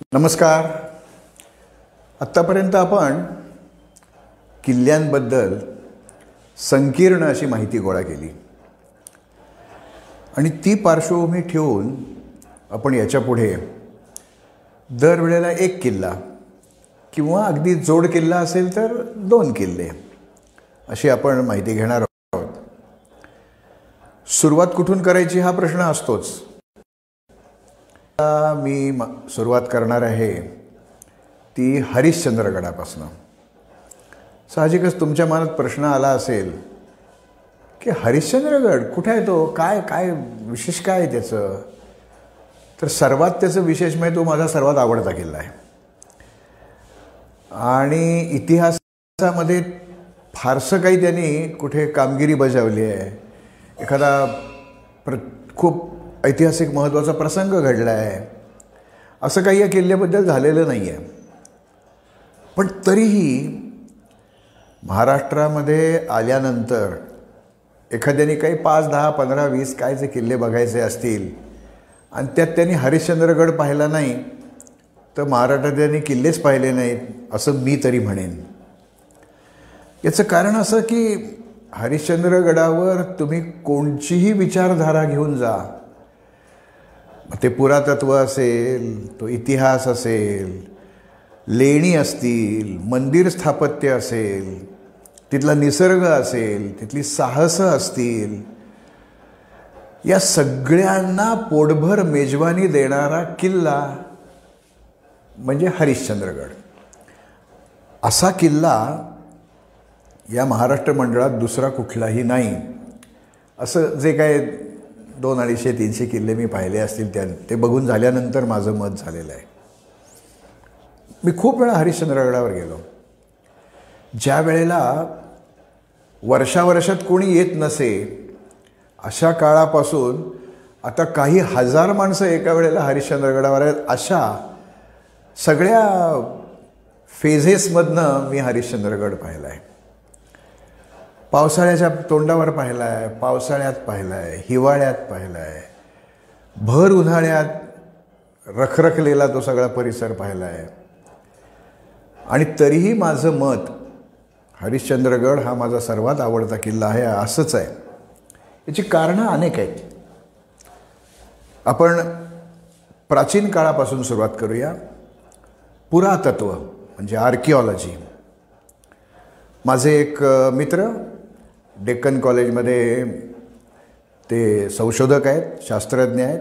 नमस्कार. आत्तापर्यंत आपण किल्ल्यांबद्दल संकीर्ण अशी माहिती गोळा केली. आणि ती पार्श्वभूमी ठेवून आपण याच्यापुढे दरवेळेला एक किल्ला किंवा अगदी जोड किल्ला असेल तर दोन किल्ले अशी आपण माहिती घेणार आहोत. सुरुवात कुठून करायची हा प्रश्न असतोच. मी म सुरुवात करणार आहे ती हरिश्चंद्रगडापासनं साहजिकच तुमच्या मनात प्रश्न आला असेल की हरिश्चंद्रगड कुठे आहे तो? काय काय विशेष काय आहे त्याचं? तर सर्वात त्याचं विशेष म्हणजे तो माझा सर्वात आवडता किल्ला आहे. आणि इतिहासामध्ये फारसं काही त्यांनी कुठे कामगिरी बजावली आहे. एखादा प्र खूप ऐतिहासिक महत्त्वाचा प्रसंग घडला आहे असं काही या किल्ल्याबद्दल झालेलं नाही आहे पण तरीही महाराष्ट्रामध्ये आल्यानंतर एखाद्याने काही पाच दहा पंधरा वीस काय जे किल्ले बघायचे असतील आणि त्यात त्यांनी हरिश्चंद्रगड पाहिला नाही तर महाराष्ट्रात त्यांनी किल्लेच पाहिले नाहीत असं मी तरी म्हणेन. याचं कारण असं की हरिश्चंद्रगडावर तुम्ही कोणचीही विचारधारा घेऊन जा. ते पुरातत्व असेल तो इतिहास असेल लेणी असतील मंदिर स्थापत्य असेल तिथला निसर्ग असेल तिथली साहसं असतील या सगळ्यांना पोटभर मेजवानी देणारा किल्ला म्हणजे हरिश्चंद्रगड. असा किल्ला या महाराष्ट्र मंडळात दुसरा कुठलाही नाही. असं जे काय दोन अडीचशे तीनशे किल्ले मी पाहिले असतील त्या ते बघून झाल्यानंतर माझं मत झालेलं आहे. मी खूप वेळा हरिश्चंद्रगडावर गेलो. ज्या वेळेला वर्षावर्षात कोणी येत नसे अशा काळापासून आता काही हजार माणसं एका वेळेला हरिश्चंद्रगडावर आहेत अशा सगळ्या फेझेसमधनं मी हरिश्चंद्रगड पाहिला आहे. पावसाळ्याच्या तोंडावर पाहिला आहे पावसाळ्यात पाहिला आहे हिवाळ्यात पाहिला आहे भर उन्हाळ्यात रखरखलेला तो सगळा परिसर पाहिला आहे आणि तरीही माझं मत हरिश्चंद्रगड हा माझा सर्वात आवडता किल्ला आहे असंच आहे. याची कारणं अनेक आहेत. आपण प्राचीन काळापासून सुरुवात करूया. पुरातत्व म्हणजे आर्किओलॉजी. माझे एक मित्र डेक्कन कॉलेजमध्ये ते संशोधक आहेत शास्त्रज्ञ आहेत.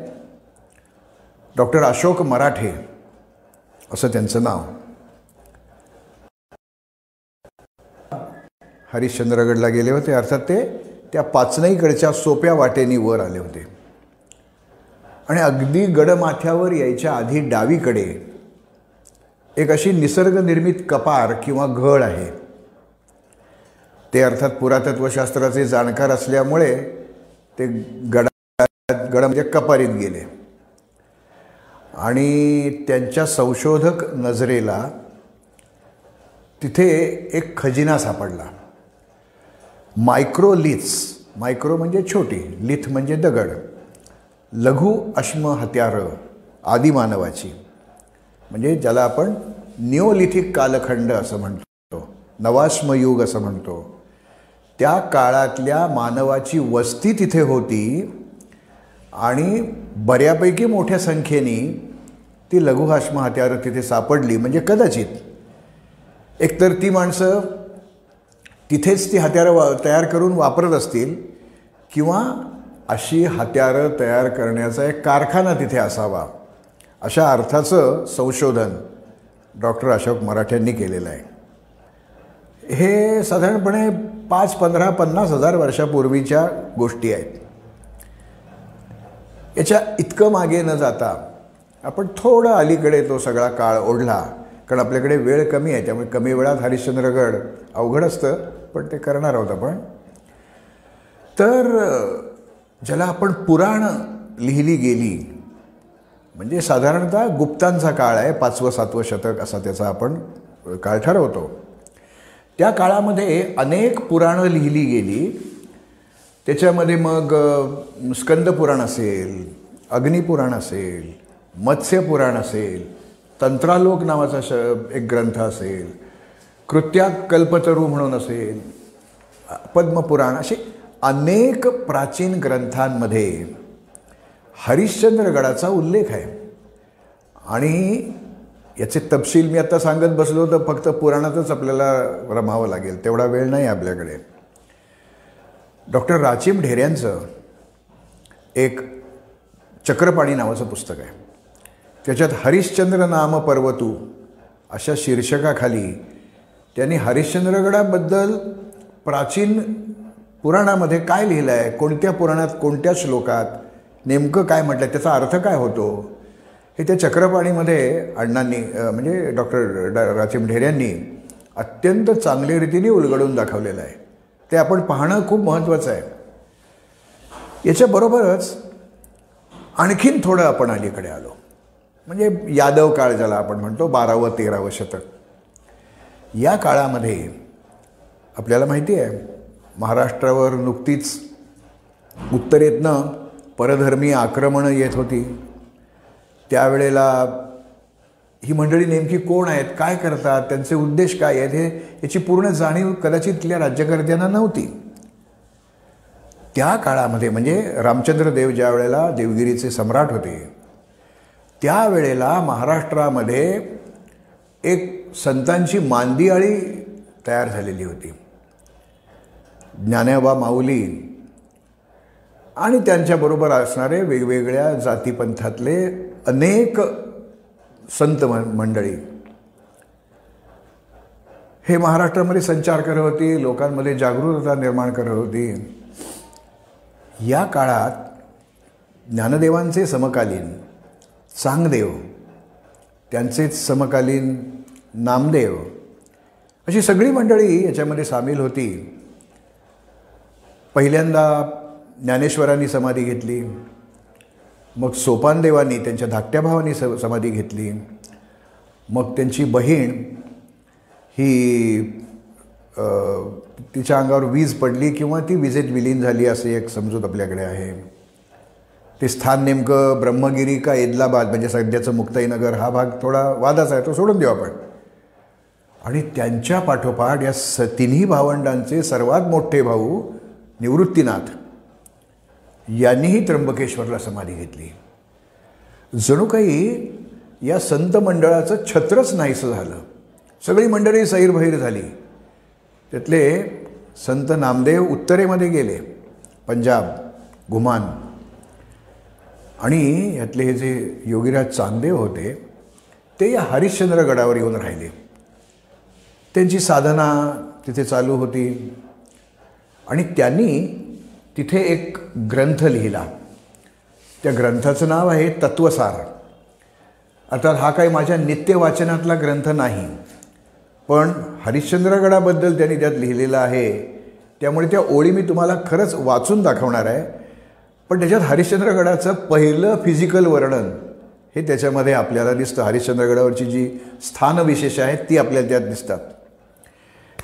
डॉक्टर अशोक मराठे असं त्यांचं नाव. हरिश्चंद्रगडला गेले होते अर्थात ते त्या पाचनाईकडच्या सोप्या वाटेनी वर आले होते. आणि अगदी गडमाथ्यावर यायच्या आधी डावीकडे एक अशी निसर्गनिर्मित कपार किंवा घळ आहे. ते अर्थात पुरातत्वशास्त्राचे जाणकार असल्यामुळे ते गडा गड म्हणजे कपारीत गेले. आणि त्यांच्या संशोधक नजरेला तिथे एक खजिना सापडला. मायक्रो लिथ्स मायक्रो म्हणजे छोटी लिथ म्हणजे दगड लघु अश्म हत्यारं आदिमानवाची म्हणजे ज्याला आपण निओलिथिक कालखंड असं म्हणतो नवाश्मयुग असं म्हणतो. त्या काळातल्या मानवाची वस्ती तिथे होती आणि बऱ्यापैकी मोठ्या संख्येने ती लघुहाश्म हत्यारं तिथे सापडली. म्हणजे कदाचित एकतर ती माणसं तिथेच ती हत्यारं वा तयार करून वापरत असतील किंवा अशी हत्यारं तयार करण्याचा एक कारखाना तिथे असावा अशा अर्थाचं संशोधन डॉक्टर अशोक मराठ्यांनी केलेलं आहे. हे साधारणपणे पाच पंधरा पन्नास हजार वर्षापूर्वीच्या गोष्टी आहेत. याच्या इतकं मागे न जाता आपण थोडं अलीकडे तो सगळा काळ ओढला कारण आपल्याकडे वेळ कमी आहे त्यामुळे कमी वेळात हरिश्चंद्रगड अवघड असतं पण ते करणार आहोत आपण. तर ज्याला आपण पुराण लिहिली गेली म्हणजे साधारणतः गुप्तांचा काळ आहे पाचवं सातवं शतक असा त्याचा आपण काळ ठरवतो. त्या काळामध्ये अनेक पुराणं लिहिली गेली. त्याच्यामध्ये मग स्कंदपुराण असेल अग्निपुराण असेल मत्स्यपुराण असेल तंत्रालोक नावाचा श एक ग्रंथ असेल कृत्या कल्पतरू म्हणून असेल पद्मपुराण असे अनेक प्राचीन ग्रंथांमध्ये हरिश्चंद्रगडाचा उल्लेख आहे. आणि याचे तपशील मी आता सांगत बसलो तर फक्त पुराणातच आपल्याला रमावं लागेल. तेवढा वेळ नाही आपल्याकडे. डॉक्टर राचीम ढेऱ्यांचं एक चक्रपाणी नावाचं पुस्तक आहे. त्याच्यात हरिश्चंद्र नाम पर्वतू अशा शीर्षकाखाली त्यांनी हरिश्चंद्रगडाबद्दल प्राचीन पुराणामध्ये काय लिहिलं आहे कोणत्या पुराणात कोणत्या श्लोकात नेमकं काय म्हटलं आहे त्याचा अर्थ काय होतो हे त्या चक्रपाणीमध्ये अण्णांनी म्हणजे डॉक्टर ड ढेऱ्यांनी अत्यंत चांगल्या रीतीने उलगडून दाखवलेलं आहे. ते आपण पाहणं खूप महत्त्वाचं आहे. याच्याबरोबरच आणखीन थोडं आपण अलीकडे आलो. म्हणजे यादव काळ ज्याला आपण म्हणतो बारावं तेरावं शतक. या काळामध्ये आपल्याला माहिती आहे महाराष्ट्रावर नुकतीच उत्तरेतनं परधर्मी आक्रमणं येत होती. त्यावेळेला ही मंडळी नेमकी कोण आहेत काय करतात त्यांचे उद्देश काय आहेत हे याची पूर्ण जाणीव कदाचित तिथल्या राज्यकर्त्यांना नव्हती. त्या काळामध्ये म्हणजे रामचंद्र देव ज्या वेळेला देवगिरीचे सम्राट होते त्यावेळेला महाराष्ट्रामध्ये एक संतांची मांदियाळी तयार झालेली होती. ज्ञानेबा माऊली आणि त्यांच्याबरोबर असणारे वेगवेगळ्या जातीपंथातले अनेक संत मंडळी. हे महाराष्ट्रामध्ये संचार करत होती लोकांमध्ये जागरूकता निर्माण करत होती. या काळात ज्ञानदेवांचे समकालीन चांगदेव त्यांचेच समकालीन नामदेव अशी सगळी मंडळी याच्यामध्ये सामील होती. पहिल्यांदा ज्ञानेश्वरांनी समाधी घेतली. मग सोपानदेवांनी त्यांच्या धाकट्या भावानी स समाधी घेतली. मग त्यांची बहीण ही तिच्या अंगावर वीज पडली किंवा ती विजेत विलीन झाली असे एक समजूत आपल्याकडे आहे. ते स्थान नेमकं ब्रह्मगिरी का एदलाबाद म्हणजे सध्याचं मुक्ताईनगर हा भाग थोडा वादाचा आहे तो सोडून देऊ आपण. आणि त्यांच्या पाठोपाठ या स तिन्ही भावंडांचे सर्वात मोठे भाऊ निवृत्तीनाथ. यांनीही त्र्यंबकेश्वरला समाधी घेतली. जणू काही या संत मंडळाचं छत्रच नाहीसं झालं. सगळी मंडळी सैरभैर झाली. त्यातले संत नामदेव उत्तरेमध्ये गेले. पंजाब घुमान आणि यातले हे जे योगीराज चांदेव होते ते या हरिश्चंद्र गडावर येऊन राहिले. त्यांची साधना तिथे चालू होती. आणि त्यांनी तिथे एक ग्रंथ लिहिला. त्या ग्रंथाचं नाव आहे तत्वसार अर्थात हा काही माझ्या नित्य वाचनातला ग्रंथ नाही. पण हरिश्चंद्रगडाबद्दल त्यांनी त्यात लिहिलेलं आहे. त्यामुळे त्या ओळी मी तुम्हाला खरंच वाचून दाखवणार आहे. पण त्याच्यात हरिश्चंद्रगडाचं पहिलं फिजिकल वर्णन हे त्याच्यामध्ये आपल्याला दिसतं. हरिश्चंद्रगडावरची जी स्थानविशेष आहेत ती आपल्याला त्यात दिसतात.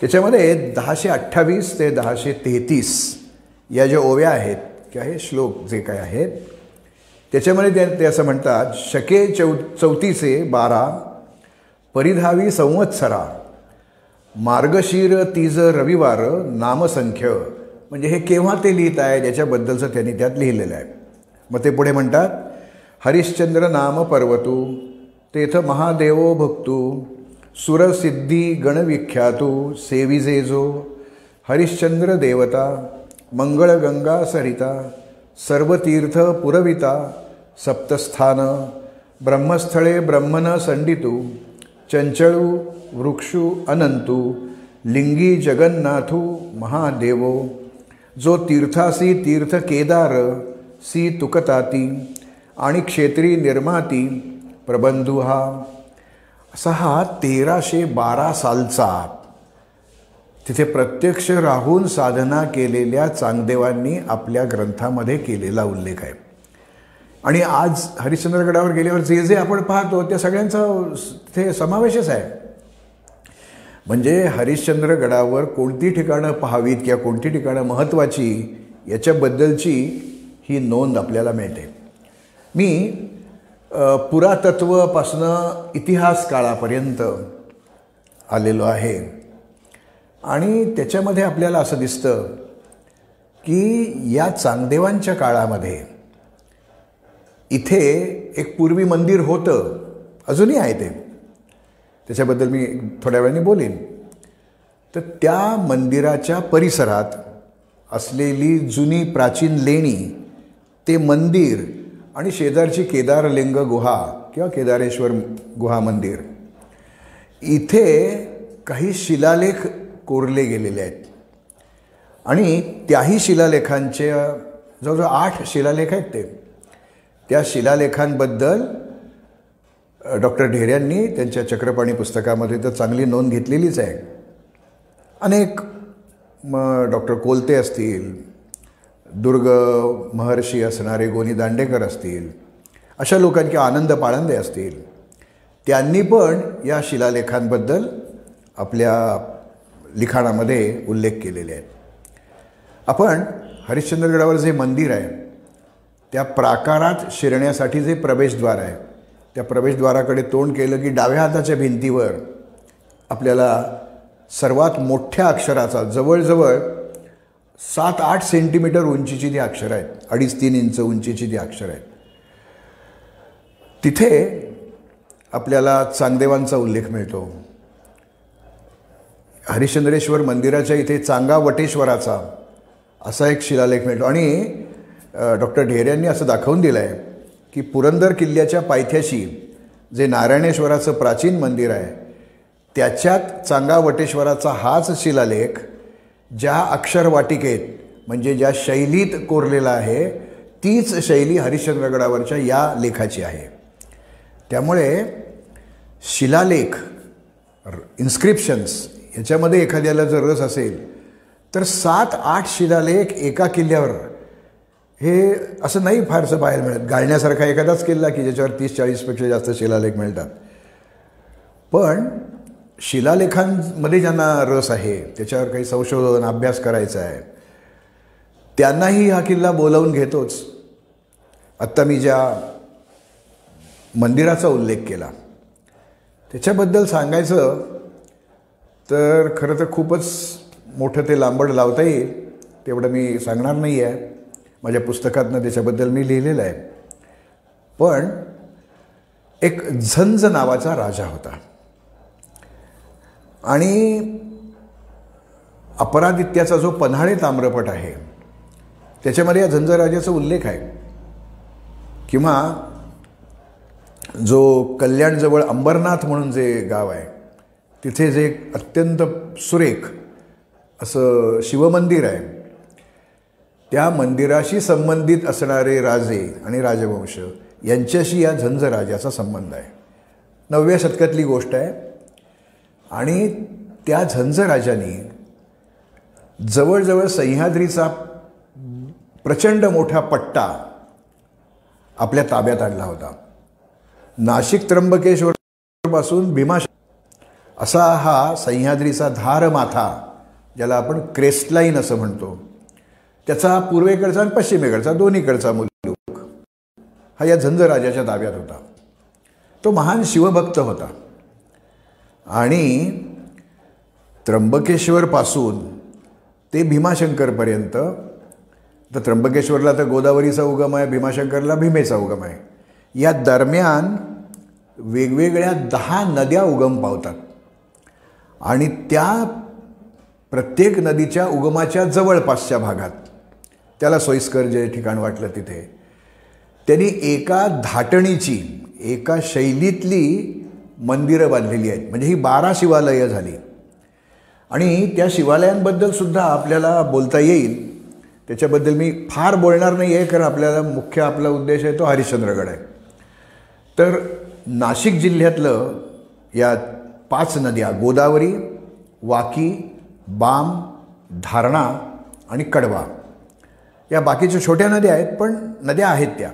त्याच्यामध्ये दहाशे अठ्ठावीस ते दहाशे तेहतीस या ज्या ओव्या आहेत किंवा हे श्लोक जे काय आहेत त्याच्यामध्ये ते ते असं म्हणतात शके चौ चौतीसे बारा परिधावी संवत्सरा मार्गशीर तीज रविवार नामसंख्य. म्हणजे हे केव्हा ते लिहित आहे याच्याबद्दलचं त्यांनी त्यात लिहिलेलं आहे. मग ते पुढे म्हणतात हरिश्चंद्र नाम पर्वतू तेथ महादेवो भक्तू सुरसिद्धी गणविख्यातू सेविजेजो हरिश्चंद्र देवता मंगळगंगा सरिता सर्वतीर्थ पुरविता सप्तस्थान ब्रह्मस्थळे ब्रह्मन संडितू चंचळू वृक्षू अनंतू लिंगी जगन्नाथू महादेवो जो तीर्थासी तीर्थ केदार सी तुकताती आणि क्षेत्री निर्माती प्रबंधू हा असा हा तेराशे बारा सालचा तिथे प्रत्यक्ष राहून साधना केलेल्या चांगदेवांनी आपल्या ग्रंथामध्ये केलेला उल्लेख आहे. आणि आज हरिश्चंद्रगडावर गेल्यावर जे जे आपण पाहतो त्या सगळ्यांचा तिथे समावेशच आहे. म्हणजे हरिश्चंद्रगडावर कोणती ठिकाणं पाहावीत किंवा कोणती ठिकाणं महत्त्वाची याच्याबद्दलची ही नोंद आपल्याला मिळते. मी अ, पुरातत्वपासनं इतिहास काळापर्यंत आलेलो आहे. आणि त्याच्यामध्ये आपल्याला असं दिसतं की या चांगदेवांच्या काळामध्ये इथे एक पूर्वी मंदिर होतं. अजूनही आहे ते. त्याच्याबद्दल मी थोड्या वेळाने बोलेन. तर त्या मंदिराच्या परिसरात असलेली जुनी प्राचीन लेणी ते मंदिर आणि शेजारची केदारलिंग गुहा किंवा केदारेश्वर गुहा मंदिर इथे काही शिलालेख कोरले गेलेले आहेत. आणि त्याही शिलालेखांचे जवळजवळ आठ शिलालेख आहेत ते. त्या शिलालेखांबद्दल डॉक्टर ढेऱ्यांनी त्यांच्या चक्रपाणी पुस्तकामध्ये तर चांगली नोंद घेतलेलीच आहे. अनेक मग डॉक्टर कोलते असतील दुर्ग महर्षी असणारे गोनी दांडेकर असतील अशा लोकांनी आनंद पाळंदे असतील त्यांनी पण या शिलालेखांबद्दल आपल्या लिखाणामध्ये उल्लेख केलेले आहेत. आपण हरिश्चंद्रगडावर जे मंदिर आहे त्या प्राकारात शिरण्यासाठी जे प्रवेशद्वार आहे त्या प्रवेशद्वाराकडे तोंड केलं की डाव्या हाताच्या भिंतीवर आपल्याला सर्वात मोठ्या अक्षराचा जवळजवळ सात आठ सेंटीमीटर उंचीची ती अक्षरं आहेत अडीच तीन इंच उंचीची ती अक्षरं आहेत. तिथे आपल्याला चांगदेवांचा उल्लेख मिळतो. हरिश्चंद्रेश्वर मंदिराच्या इथे चांगा वटेश्वराचा असा एक शिलालेख मिळतो. आणि डॉक्टर ढेऱ्यांनी असं दाखवून दिलं आहे की पुरंदर किल्ल्याच्या पायथ्याशी जे नारायणेश्वराचं प्राचीन मंदिर आहे त्याच्यात चांगा वटेश्वराचा हाच शिलालेख ज्या अक्षरवाटिकेत म्हणजे ज्या शैलीत कोरलेला आहे तीच शैली हरिश्चंद्रगडावरच्या या लेखाची आहे. त्यामुळे शिलालेख इन्स्क्रिप्शन्स ह्याच्यामध्ये एखाद्याला जर रस असेल तर सात आठ शिलालेख एका किल्ल्यावर. हे असं नाही फारसं बाहेर मिळत. गाळण्यासारखा एखादाच किल्ला की ज्याच्यावर तीस चाळीसपेक्षा जास्त शिलालेख मिळतात. पण शिलालेखांमध्ये ज्यांना रस आहे त्याच्यावर काही संशोधन अभ्यास करायचा आहे त्यांनाही हा किल्ला बोलावून घेतोच. आत्ता मी ज्या मंदिराचा उल्लेख केला त्याच्याबद्दल सांगायचं तर खरं तर खूपच मोठं ते लांबड लावता येईल तेवढं मी सांगणार नाही आहे. माझ्या पुस्तकातनं त्याच्याबद्दल मी लिहिलेलं आहे. पण एक झंज नावाचा राजा होता. आणि अपरादित्याचा जो पन्हाळे ताम्रपट आहे त्याच्यामध्ये या झंझराजाचा उल्लेख आहे. किंवा जो कल्याणजवळ अंबरनाथ म्हणून जे गाव आहे तिथे जे अत्यंत सुरेख असं शिवमंदिर आहे त्या मंदिराशी संबंधित असणारे राजे आणि राजवंश यांच्याशी या झंज राजाचा संबंध आहे. नवव्या शतकातली गोष्ट आहे. आणि त्या झंझ राजाने जवळजवळ सह्याद्रीचा प्रचंड मोठा पट्टा आपल्या ताब्यात आणला होता. नाशिक त्र्यंबकेश्वरपासून भीमा असा हा सह्याद्रीचा धारमाथा ज्याला आपण क्रेस्टलाईन असं म्हणतो. त्याचा पूर्वेकडचा आणि पश्चिमेकडचा दोन्हीकडचा मुलूक. हा या झंझ राजाच्या ताब्यात होता. तो महान शिवभक्त होता. आणि त्र्यंबकेश्वरपासून ते भीमाशंकरपर्यंत तर त्र्यंबकेश्वरला तर गोदावरीचा उगम आहे भीमाशंकरला भीमेचा उगम आहे. या दरम्यान वेगवेगळ्या दहा नद्या उगम पावतात. आणि त्या प्रत्येक नदीच्या उगमाच्या जवळपासच्या भागात त्याला सोयीस्कर जे ठिकाण वाटलं तिथे त्यांनी एका धाटणीची एका शैलीतली मंदिरं बांधलेली आहेत. म्हणजे ही बारा शिवालयं झाली. आणि त्या शिवालयांबद्दल सुद्धा आपल्याला बोलता येईल. त्याच्याबद्दल मी फार बोलणार नाही आहे कारण आपल्याला मुख्य आपला उद्देश आहे तो हरिश्चंद्रगड आहे. तर नाशिक जिल्ह्यातलं या पाच नद्या गोदावरी वाकी बाम धारणा आणि कडवा. या बाकीच्या छोट्या नद्या आहेत पण नद्या आहेत त्या.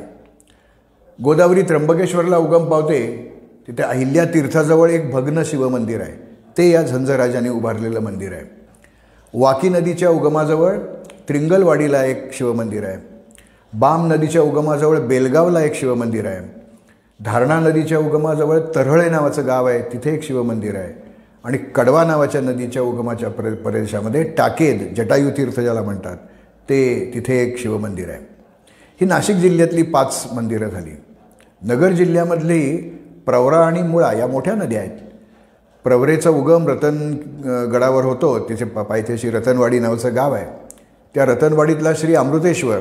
गोदावरी त्र्यंबकेश्वरला उगम पावते तिथे अहिल्या तीर्थाजवळ एक भग्न शिवमंदिर आहे. ते या झंझराजाने उभारलेलं मंदिर आहे. वाकी नदीच्या उगमाजवळ त्रिंगलवाडीला एक शिवमंदिर आहे. बाम नदीच्या उगमाजवळ बेलगावला एक शिवमंदिर आहे. धारणा नदीच्या उगमाजवळ तरहळे नावाचं गाव आहे. तिथे एक शिवमंदिर आहे. आणि कडवा नावाच्या नदीच्या उगमाच्या प्र प्रदेशामध्ये टाकेद जटायू तीर्थ ज्याला म्हणतात. ते तिथे एक शिवमंदिर आहे. ही नाशिक जिल्ह्यातली पाच मंदिरं झाली. नगर जिल्ह्यामधली प्रवरा आणि मुळा या मोठ्या नद्या आहेत. प्रवरेचा उगम रतन गडावर होतो. तिथे पायथ्याशी रतनवाडी नावाचं गाव आहे. त्या रतनवाडीतला श्री अमृतेश्वर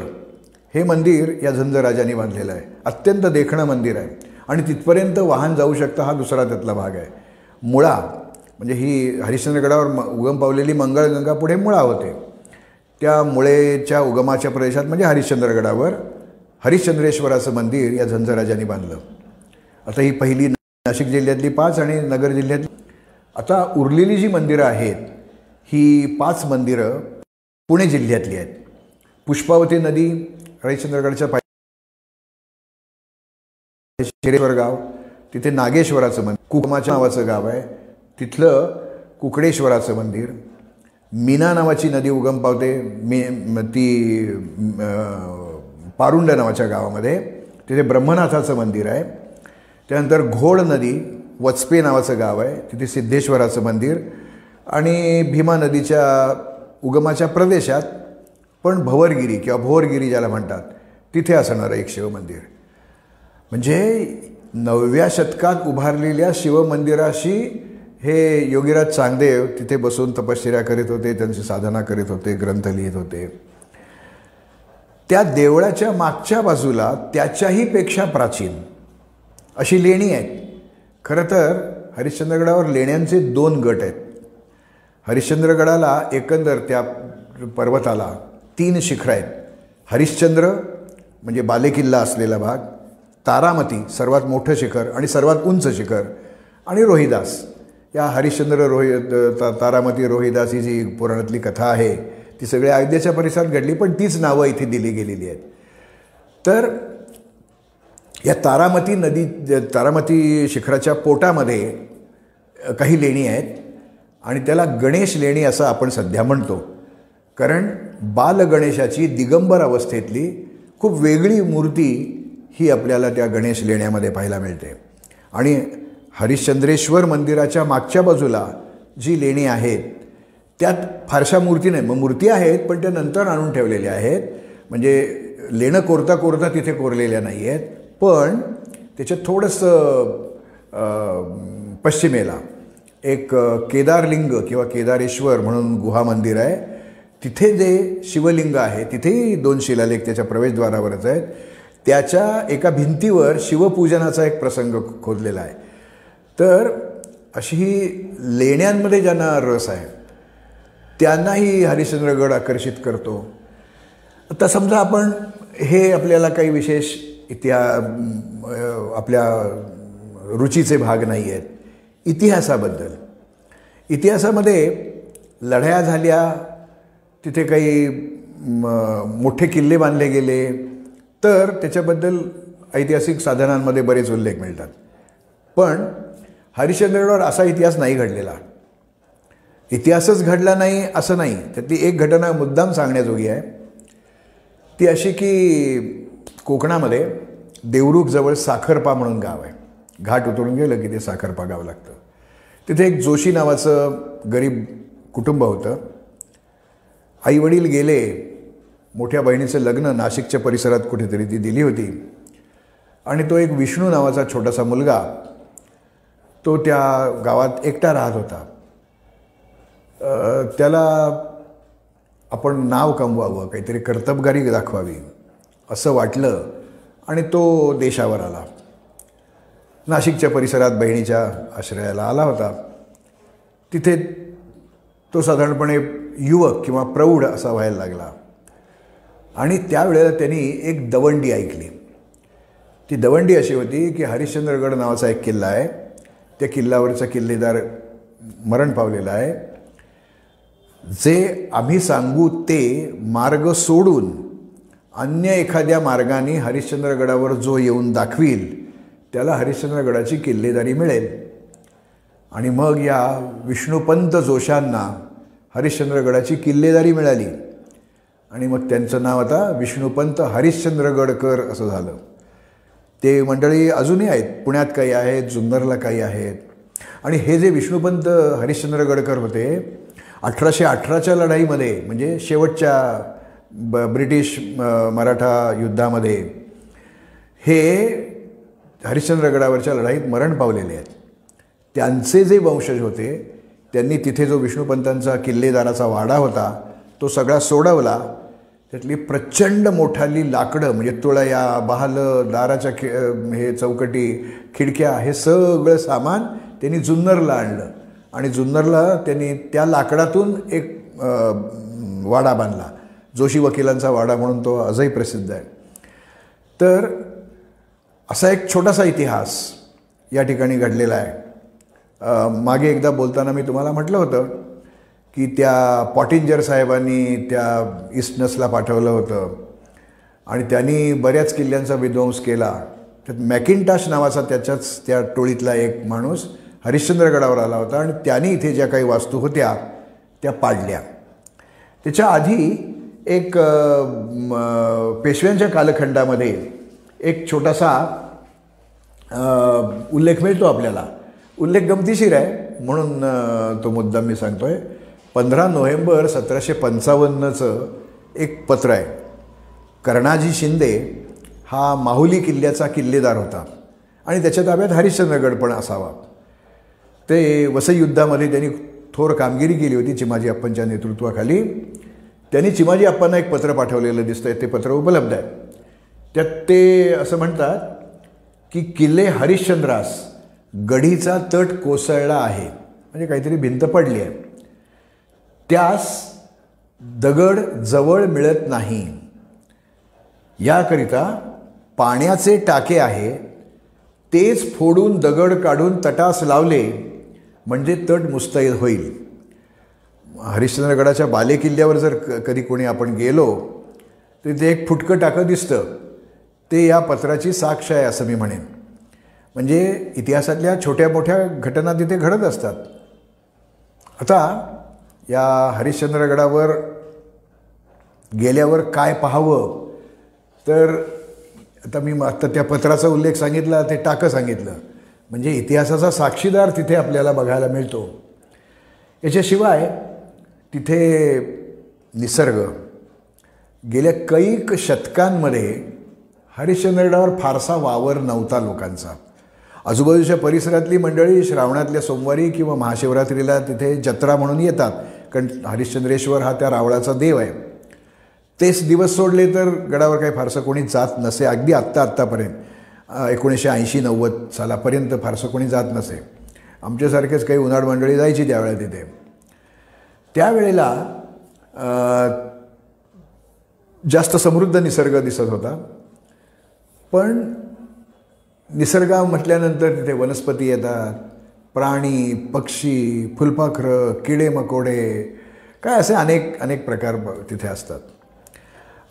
हे मंदिर या झंझराजांनी बांधलेलं आहे. अत्यंत देखणं मंदिर आहे. आणि तिथपर्यंत वाहन जाऊ शकतं हा दुसरा त्यातला भाग आहे. मुळा म्हणजे ही हरिश्चंद्रगडावर म उगम पावलेली मंगळगंगा पुढे मुळा होते. त्या मुळेच्या उगमाच्या प्रदेशात म्हणजे हरिश्चंद्रगडावर हरिश्चंद्रेश्वराचं मंदिर या झंझराजांनी बांधलं. आता ही पहिली नाशिक जिल्ह्यातली पाच आणि नगर जिल्ह्यातली आता उरलेली जी मंदिरं आहेत ही पाच मंदिरं पुणे जिल्ह्यातली आहेत. पुष्पावती नदी हरिश्चंद्रगडच्या शिरेश्वर गाव तिथे नागेश्वराचं मंदिर कुकमाच्या नावाचं गाव आहे. तिथलं कुकडेश्वराचं मंदिर मीना नावाची नदी उगम पावते मी ती पारुंड नावाच्या गावामध्ये. तिथे ब्रह्मनाथाचं मंदिर आहे. त्यानंतर घोड नदी वचपे नावाचं गाव आहे. तिथे सिद्धेश्वराचं मंदिर आणि भीमा नदीच्या उगमाच्या प्रदेशात पण भवरगिरी किंवा भोरगिरी ज्याला म्हणतात तिथे असणारं एक शिवमंदिर. म्हणजे नवव्या शतकात उभारलेल्या शिवमंदिराशी हे योगीराज चांगदेव तिथे बसून तपश्चर्या करीत होते त्यांची साधना करीत होते ग्रंथ लिहित होते. त्या देवळाच्या मागच्या बाजूला त्याच्याही पेक्षा प्राचीन अशी लेणी आहेत. खरं तर हरिश्चंद्रगडावर लेण्यांचे दोन गट आहेत. हरिश्चंद्रगडाला एकंदर त्या पर्वताला तीन शिखरं आहेत. हरिश्चंद्र म्हणजे बालेकिल्ला असलेला भाग तारामती सर्वात मोठं शिखर आणि सर्वात उंच शिखर. आणि रोहिदास. या हरिश्चंद्र रोहि ता तारामती रोहिदास ही जी पुराणातली कथा आहे ती सगळ्या अयोध्येच्या परिसरात घडली पण तीच नावं इथे दिली गेलेली आहेत. तर या तारामती नदी तारामती शिखराच्या पोटामध्ये काही लेणी आहेत आणि त्याला गणेश लेणी असं आपण सध्या म्हणतो. कारण बालगणेशाची दिगंबर अवस्थेतली खूप वेगळी मूर्ती ही आपल्याला त्या गणेश लेण्यामध्ये पाहायला मिळते. आणि हरिश्चंद्रेश्वर मंदिराच्या मागच्या बाजूला जी लेणी आहेत त्यात फारशा मूर्ती नाही. मग मूर्ती आहेत पण त्या नंतर आणून ठेवलेल्या आहेत. म्हणजे लेणं कोरता कोरता तिथे कोरलेल्या नाही आहेत पण त्याच्यात थोडंसं पश्चिमेला एक केदारलिंग किंवा केदारेश्वर म्हणून गुहा मंदिर आहे. तिथे जे शिवलिंग आहे तिथेही दोन शिलालेख त्याच्या प्रवेशद्वारावरच आहेत. त्याच्या एका भिंतीवर शिवपूजनाचा एक प्रसंग खोदलेला आहे. तर अशी ही लेण्यांमध्ये ज्यांना रस आहे त्यांनाही हरिश्चंद्रगड आकर्षित करतो. आता समजा आपण हे आपल्याला काही विशेष इतिहा आपल्या रुचीचे भाग नाही आहेत. इतिहासाबद्दल. इतिहासामध्ये लढाया झाल्या तिथे काही मोठे किल्ले बांधले गेले तर त्याच्याबद्दल ऐतिहासिक साधनांमध्ये बरेच उल्लेख मिळतात. पण हरिश्चंद्रगडावर असा इतिहास नाही घडलेला. इतिहासच घडला नाही असं नाही. त्यातली एक घटना मुद्दाम सांगण्याजोगी आहे. ती अशी की कोकणामध्ये देवरुखजवळ साखरपा म्हणून गाव आहे. घाट उतरून गेलं की ते साखरपा गाव लागतं. तिथे एक जोशी नावाचं गरीब कुटुंब होतं. आईवडील गेले मोठ्या बहिणीचं लग्न नाशिकच्या परिसरात कुठेतरी ती दिली होती. आणि तो एक विष्णू नावाचा छोटासा मुलगा तो त्या गावात एकटा राहत होता. त्याला आपण नाव कमवावं काहीतरी कर्तबगारी दाखवावी असं वाटलं आणि तो देशावर आला. नाशिकच्या परिसरात बहिणीच्या आश्रयाला आला होता. तिथे तो साधारणपणे युवक किंवा प्रौढ असा व्हायला लागला. आणि त्यावेळेला त्यांनी एक दवंडी ऐकली. ती दवंडी अशी होती की हरिश्चंद्रगड नावाचा एक किल्ला आहे. त्या किल्ल्यावरचा किल्लेदार मरण पावलेला आहे. जे आम्ही सांगू ते मार्ग सोडून अन्य एखाद्या मार्गाने हरिश्चंद्रगडावर जो येऊन दाखवील त्याला हरिश्चंद्रगडाची किल्लेदारी मिळेल. आणि मग या विष्णुपंत जोशांना हरिश्चंद्रगडाची किल्लेदारी मिळाली. आणि मग त्यांचं नाव आता विष्णुपंत हरिश्चंद्रगडकर असं झालं. ते मंडळी अजूनही आहेत. पुण्यात काही आहेत जुन्नरला काही आहेत. आणि हे जे विष्णुपंत हरिश्चंद्र गडकर होते अठराशे अठराच्या लढाईमध्ये म्हणजे शेवटच्या ब ब्रिटिश मराठा युद्धामध्ये हे हरिश्चंद्रगडावरच्या लढाईत मरण पावलेले आहेत. त्यांचे जे वंशज होते त्यांनी तिथे जो विष्णुपंतांचा किल्लेदाराचा वाडा होता तो सगळा सोडवला त्यातली प्रचंड मोठाली लाकडं म्हणजे तुळया बहाल दाराच्या खि हे चौकटी खिडक्या हे सगळं सामान त्यांनी जुन्नरला आणलं. आणि जुन्नरला त्यांनी त्या लाकडातून एक वाडा बांधला. जोशी वकिलांचा वाडा म्हणून तो आजही प्रसिद्ध आहे. तर असा एक छोटासा इतिहास या ठिकाणी घडलेला आहे. मागे एकदा बोलताना मी तुम्हाला म्हटलं होतं की त्या पॉटिंजर साहेबांनी त्या इस्टनसला पाठवलं होतं. आणि त्यांनी बऱ्याच किल्ल्यांचा विध्वंस केला. त्यात मॅकिनटाश नावाचा त्याच्याच त्या टोळीतला एक माणूस हरिश्चंद्रगडावर आला होता आणि त्यांनी इथे ज्या काही वास्तू होत्या त्या पाडल्या. त्याच्या आधी एक पेशव्यांच्या कालखंडामध्ये एक छोटासा उल्लेख मिळतो आपल्याला. उल्लेख गमतीशीर आहे म्हणून तो मुद्दा मी सांगतो आहे पंधरा नोव्हेंबर सतराशे पंचावन्नचं एक पत्र आहे. कर्णाजी शिंदे हा माहुली किल्ल्याचा किल्लेदार होता. आणि त्याच्या ताब्यात हरिश्चंद्रगड पण असावा. ते वसईयुद्धामध्ये त्यांनी थोर कामगिरी केली होती चिमाजी अप्पांच्या नेतृत्वाखाली. त्यांनी चिमाजी अप्पांना एक पत्र पाठवलेलं दिसतंय. ते पत्र उपलब्ध आहे. त्यात ते असं म्हणतात की किल्ले हरिश्चंद्रास गढीचा तट कोसळला आहे. म्हणजे काहीतरी भिंत पडली आहे. त्यास दगड जवळ मिळत नाही. याकरिता पाण्याचे टाके आहे. तेच फोडून दगड काढून तटास लावले म्हणजे तट मुस्तैद होईल. हरिश्चंद्रगडाच्या बालेकिल्ल्यावर जर कधी कोणी आपण गेलो तर ते एक फुटकं टाकं दिसतं. ते या पत्राची साक्ष आहे असं मी म्हणेन. म्हणजे इतिहासातल्या छोट्या मोठ्या घटना तिथे घडत असतात. आता या हरिश्चंद्रगडावर गेल्यावर काय पाहावं? तर आता मी आता त्या पत्राचा उल्लेख सांगितला ते टाकं सांगितलं. म्हणजे इतिहासाचा साक्षीदार तिथे आपल्याला बघायला मिळतो. याच्याशिवाय तिथे निसर्ग. गेल्या कैक शतकांमध्ये हरिश्चंद्रगडावर फारसा वावर नव्हता लोकांचा. आजूबाजूच्या परिसरातली मंडळी श्रावणातल्या सोमवारी किंवा महाशिवरात्रीला तिथे जत्रा म्हणून येतात. कारण हरिश्चंद्रेश्वर हा त्या रावळाचा देव आहे. तेच दिवस सोडले तर गडावर काही फारसं कोणी जात नसे. अगदी आत्ता आत्तापर्यंत एकोणीसशे ऐंशी नव्वद सालापर्यंत फारसं कोणी जात नसे. आमच्यासारखेच काही उन्हाळ मंडळी जायची त्यावेळेला तिथे. त्यावेळेला जास्त समृद्ध निसर्ग दिसत होता. पण निसर्ग म्हटल्यानंतर तिथे वनस्पती येतात प्राणी पक्षी फुलपाखरं किडे मकोडे काय असे अनेक अनेक प्रकार तिथे असतात.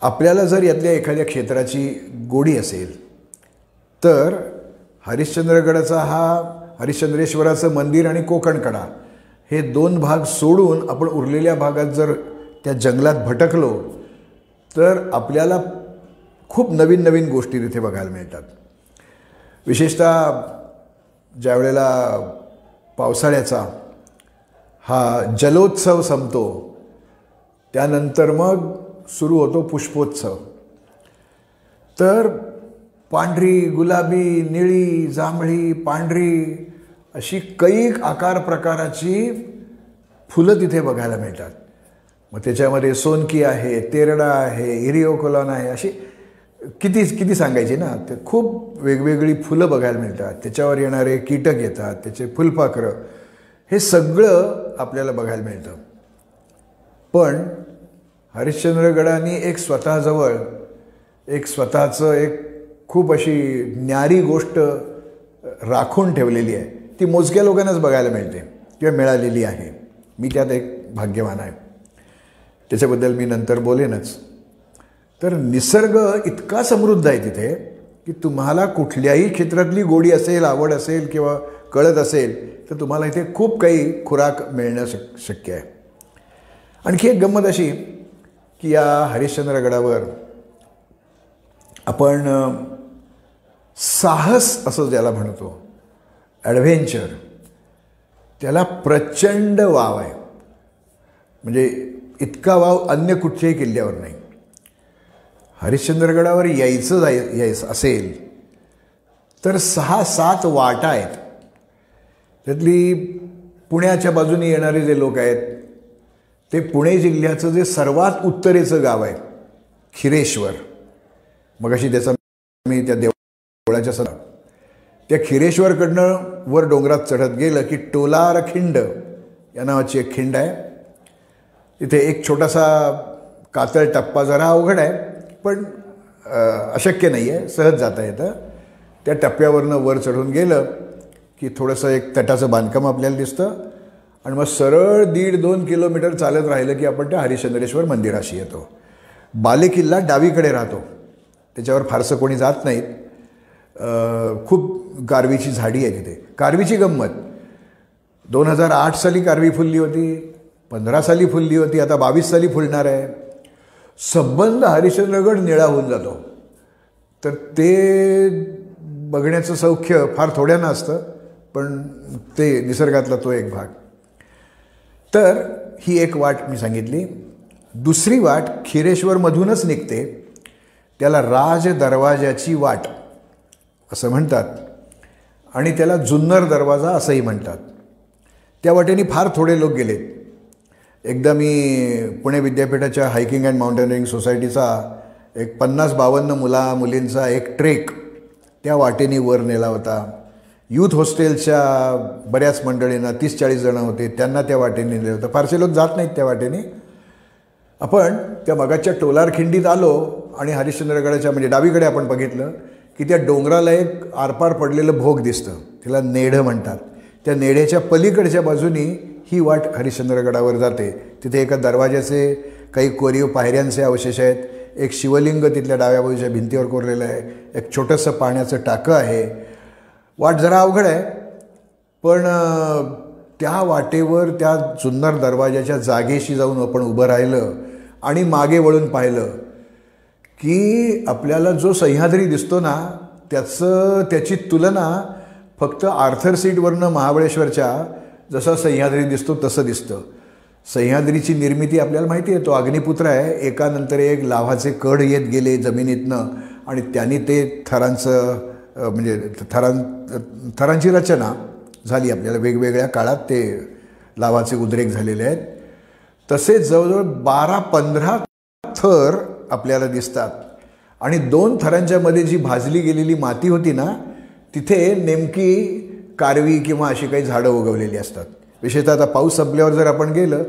आपल्याला जर यातल्या एखाद्या क्षेत्राची गोडी असेल तर हरिश्चंद्रगडाचा हा हरिश्चंद्रेश्वराचं मंदिर आणि कोकणकडा हे दोन भाग सोडून आपण उरलेल्या भागात जर त्या जंगलात भटकलो तर आपल्याला खूप नवीन नवीन गोष्टी तिथे बघायला मिळतात. विशेषतः ज्या वेळेला पावसाळ्याचा हा जलोत्सव संपतो. त्यानंतर मग सुरू होतो पुष्पोत्सव. तर पांढरी गुलाबी निळी जांभळी पांढरी अशी कैक आकार प्रकाराची फुलं तिथे बघायला मिळतात. मग त्याच्यामध्ये सोनकी आहे तेरडा आहे इरिओकोलॉन आहे अशी किती किती सांगायची ना ते खूप वेगवेगळी फुलं बघायला मिळतात. त्याच्यावर येणारे कीटक येतात त्याचे फुलपाखरं. हे सगळं आपल्याला बघायला मिळतं. पण हरिश्चंद्रगडाने एक स्वतःजवळ एक स्वतःचं एक खूप अशी न्यारी गोष्ट राखून ठेवलेली आहे. ती मोजक्या लोकांनाच बघायला मिळते किंवा मिळालेली आहे. मी त्यात एक भाग्यवान आहे. त्याच्याबद्दल मी नंतर बोलेनच. तर निसर्ग इतका समृद्ध आहे तिथे की तुम्हाला कुठल्याही क्षेत्रातली गोडी असेल आवड असेल किंवा कळत असेल तर तुम्हाला इथे खूप काही खुराक मिळणं शक शक्य आहे. आणखी एक गंमत अशी की या हरिश्चंद्रगडावर आपण साहस असं ज्याला म्हणतो ॲडव्हेंचर त्याला प्रचंड वाव आहे. म्हणजे इतका वाव अन्य कुठच्याही किल्ल्यावर नाही. हरिश्चंद्रगडावर यायचं जाय यायचं असेल तर सहा सात वाटा आहेत. त्यातली पुण्याच्या बाजूने येणारे जे लोक आहेत ते पुणे जिल्ह्याचं जे सर्वात उत्तरेचं गाव आहे खिरेश्वर. मग अशी त्याचा मी त्या देवळाच्या सदा त्या खिरेश्वरकडनं वर डोंगरात चढत गेलं की टोलार खिंड या नावाची एक खिंड आहे. तिथे एक छोटासा कातळ टप्पा जरा अवघड आहे. पण अशक्य नाही आहे सहज जाता येतं. त्या टप्प्यावरनं वर चढून गेलं की थोडंसं एक तटाचं बांधकाम आपल्याला दिसतं आणि मग सरळ दीड दोन किलोमीटर चालत राहिलं की आपण त्या हरिश्चंद्रेश्वर मंदिराशी येतो. बालेकिल्ला डावीकडे राहतो. त्याच्यावर फारसं कोणी जात नाहीत. खूप कारवीची झाडी आहे तिथे. कारवीची गंमत. दोन हजार आठ साली कारवी फुलली होती पंधरा साली फुलली होती आता बावीस साली फुलणार आहे. संबंध हरिश्चंद्रगड निळा होऊन जातो. तर ते बघण्याचं सौख्य फार थोड्यानं असतं पण ते निसर्गातला तो एक भाग. तर ही एक वाट मी सांगितली. दुसरी वाट खिरेश्वरमधूनच निघते. त्याला राज दरवाजाची वाट असं म्हणतात. आणि त्याला जुन्नर दरवाजा असंही म्हणतात. त्या वाटेने फार थोडे लोक गेलेत. एकदा मी पुणे विद्यापीठाच्या हायकिंग अँड माउंटेनरिंग सोसायटीचा एक पन्नास बावन्न मुला मुलींचा एक ट्रेक त्या वाटेने वर नेला होता. यूथ हॉस्टेलच्या बऱ्याच मंडळींना तीस चाळीस जणं होते त्यांना त्या वाटेने नेलं होतं. फारसे लोक जात नाहीत त्या वाटेने. आपण त्या मगाच्या टोलारखिंडीत आलो आणि हरिश्चंद्रगडाच्या म्हणजे डावीकडे आपण बघितलं की त्या डोंगराला एक आरपार पडलेलं भोग दिसतं. तिला नेढं म्हणतात. त्या नेढ्याच्या पलीकडच्या बाजूनी ही वाट हरिश्चंद्रगडावर जाते. तिथे एका दरवाज्याचे काही कोरीव पायऱ्यांचे अवशेष आहेत. एक शिवलिंग तिथल्या डाव्या बाजूच्या भिंतीवर कोरलेलं आहे. एक छोटंसं पाण्याचं टाकं आहे. वाट जरा अवघड आहे. पण त्या वाटेवर त्या जुन्नर दरवाजाच्या जागेशी जाऊन आपण उभं राहिलं आणि मागे वळून पाहिलं की आपल्याला जो सह्याद्री दिसतो ना त्याचं त्याची तुलना फक्त आर्थर सीटवरनं महाबळेश्वरच्या जसा सह्याद्री दिसतो तसं दिसतं. सह्याद्रीची निर्मिती आपल्याला माहिती आहे तो अग्निपुत्र आहे. एकानंतर एक लाभाचे कड येत गेले जमिनीतनं आणि त्यांनी ते थरांचं म्हणजे थरां थरांची रचना झाली आपल्याला. वेगवेगळ्या काळात ते लाभाचे उद्रेक झालेले आहेत. तसेच जवळजवळ बारा पंधरा थर आपल्याला दिसतात. आणि दोन थरांच्यामध्ये जी भाजली गेलेली माती होती ना तिथे नेमकी कारवी किंवा अशी काही झाडं उगवलेली असतात. विशेषतः आता पाऊस संपल्यावर जर आपण गेलं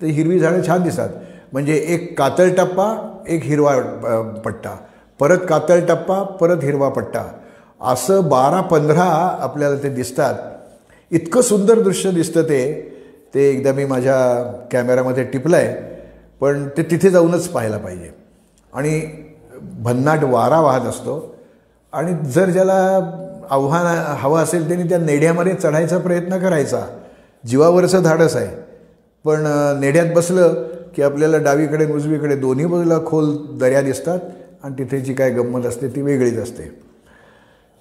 तर हिरवी झाडं छान दिसतात. म्हणजे एक कातळ टप्पा एक हिरवा पट्टा. परत कातळ टप्पा परत हिरवा पट्टा. असं बारा पंधरा आपल्याला ते दिसतात. इतकं सुंदर दृश्य दिसतं ते. ते एकदा मी माझ्या कॅमेऱ्यामध्ये टिपलं आहे पण ते तिथे जाऊनच पाहायला पाहिजे. आणि भन्नाट वारा वाहत असतो. आणि जर ज्याला आव्हान हवं असेल त्यांनी त्या नेढ्यामध्ये चढायचा प्रयत्न करायचा. जीवावरचं धाडस आहे. पण नेढ्यात बसलं की आपल्याला डावीकडे उजवीकडे दोन्ही बाजूला खोल दर्या दिसतात आणि तिथे जी काय गंमत असते ती वेगळीच असते.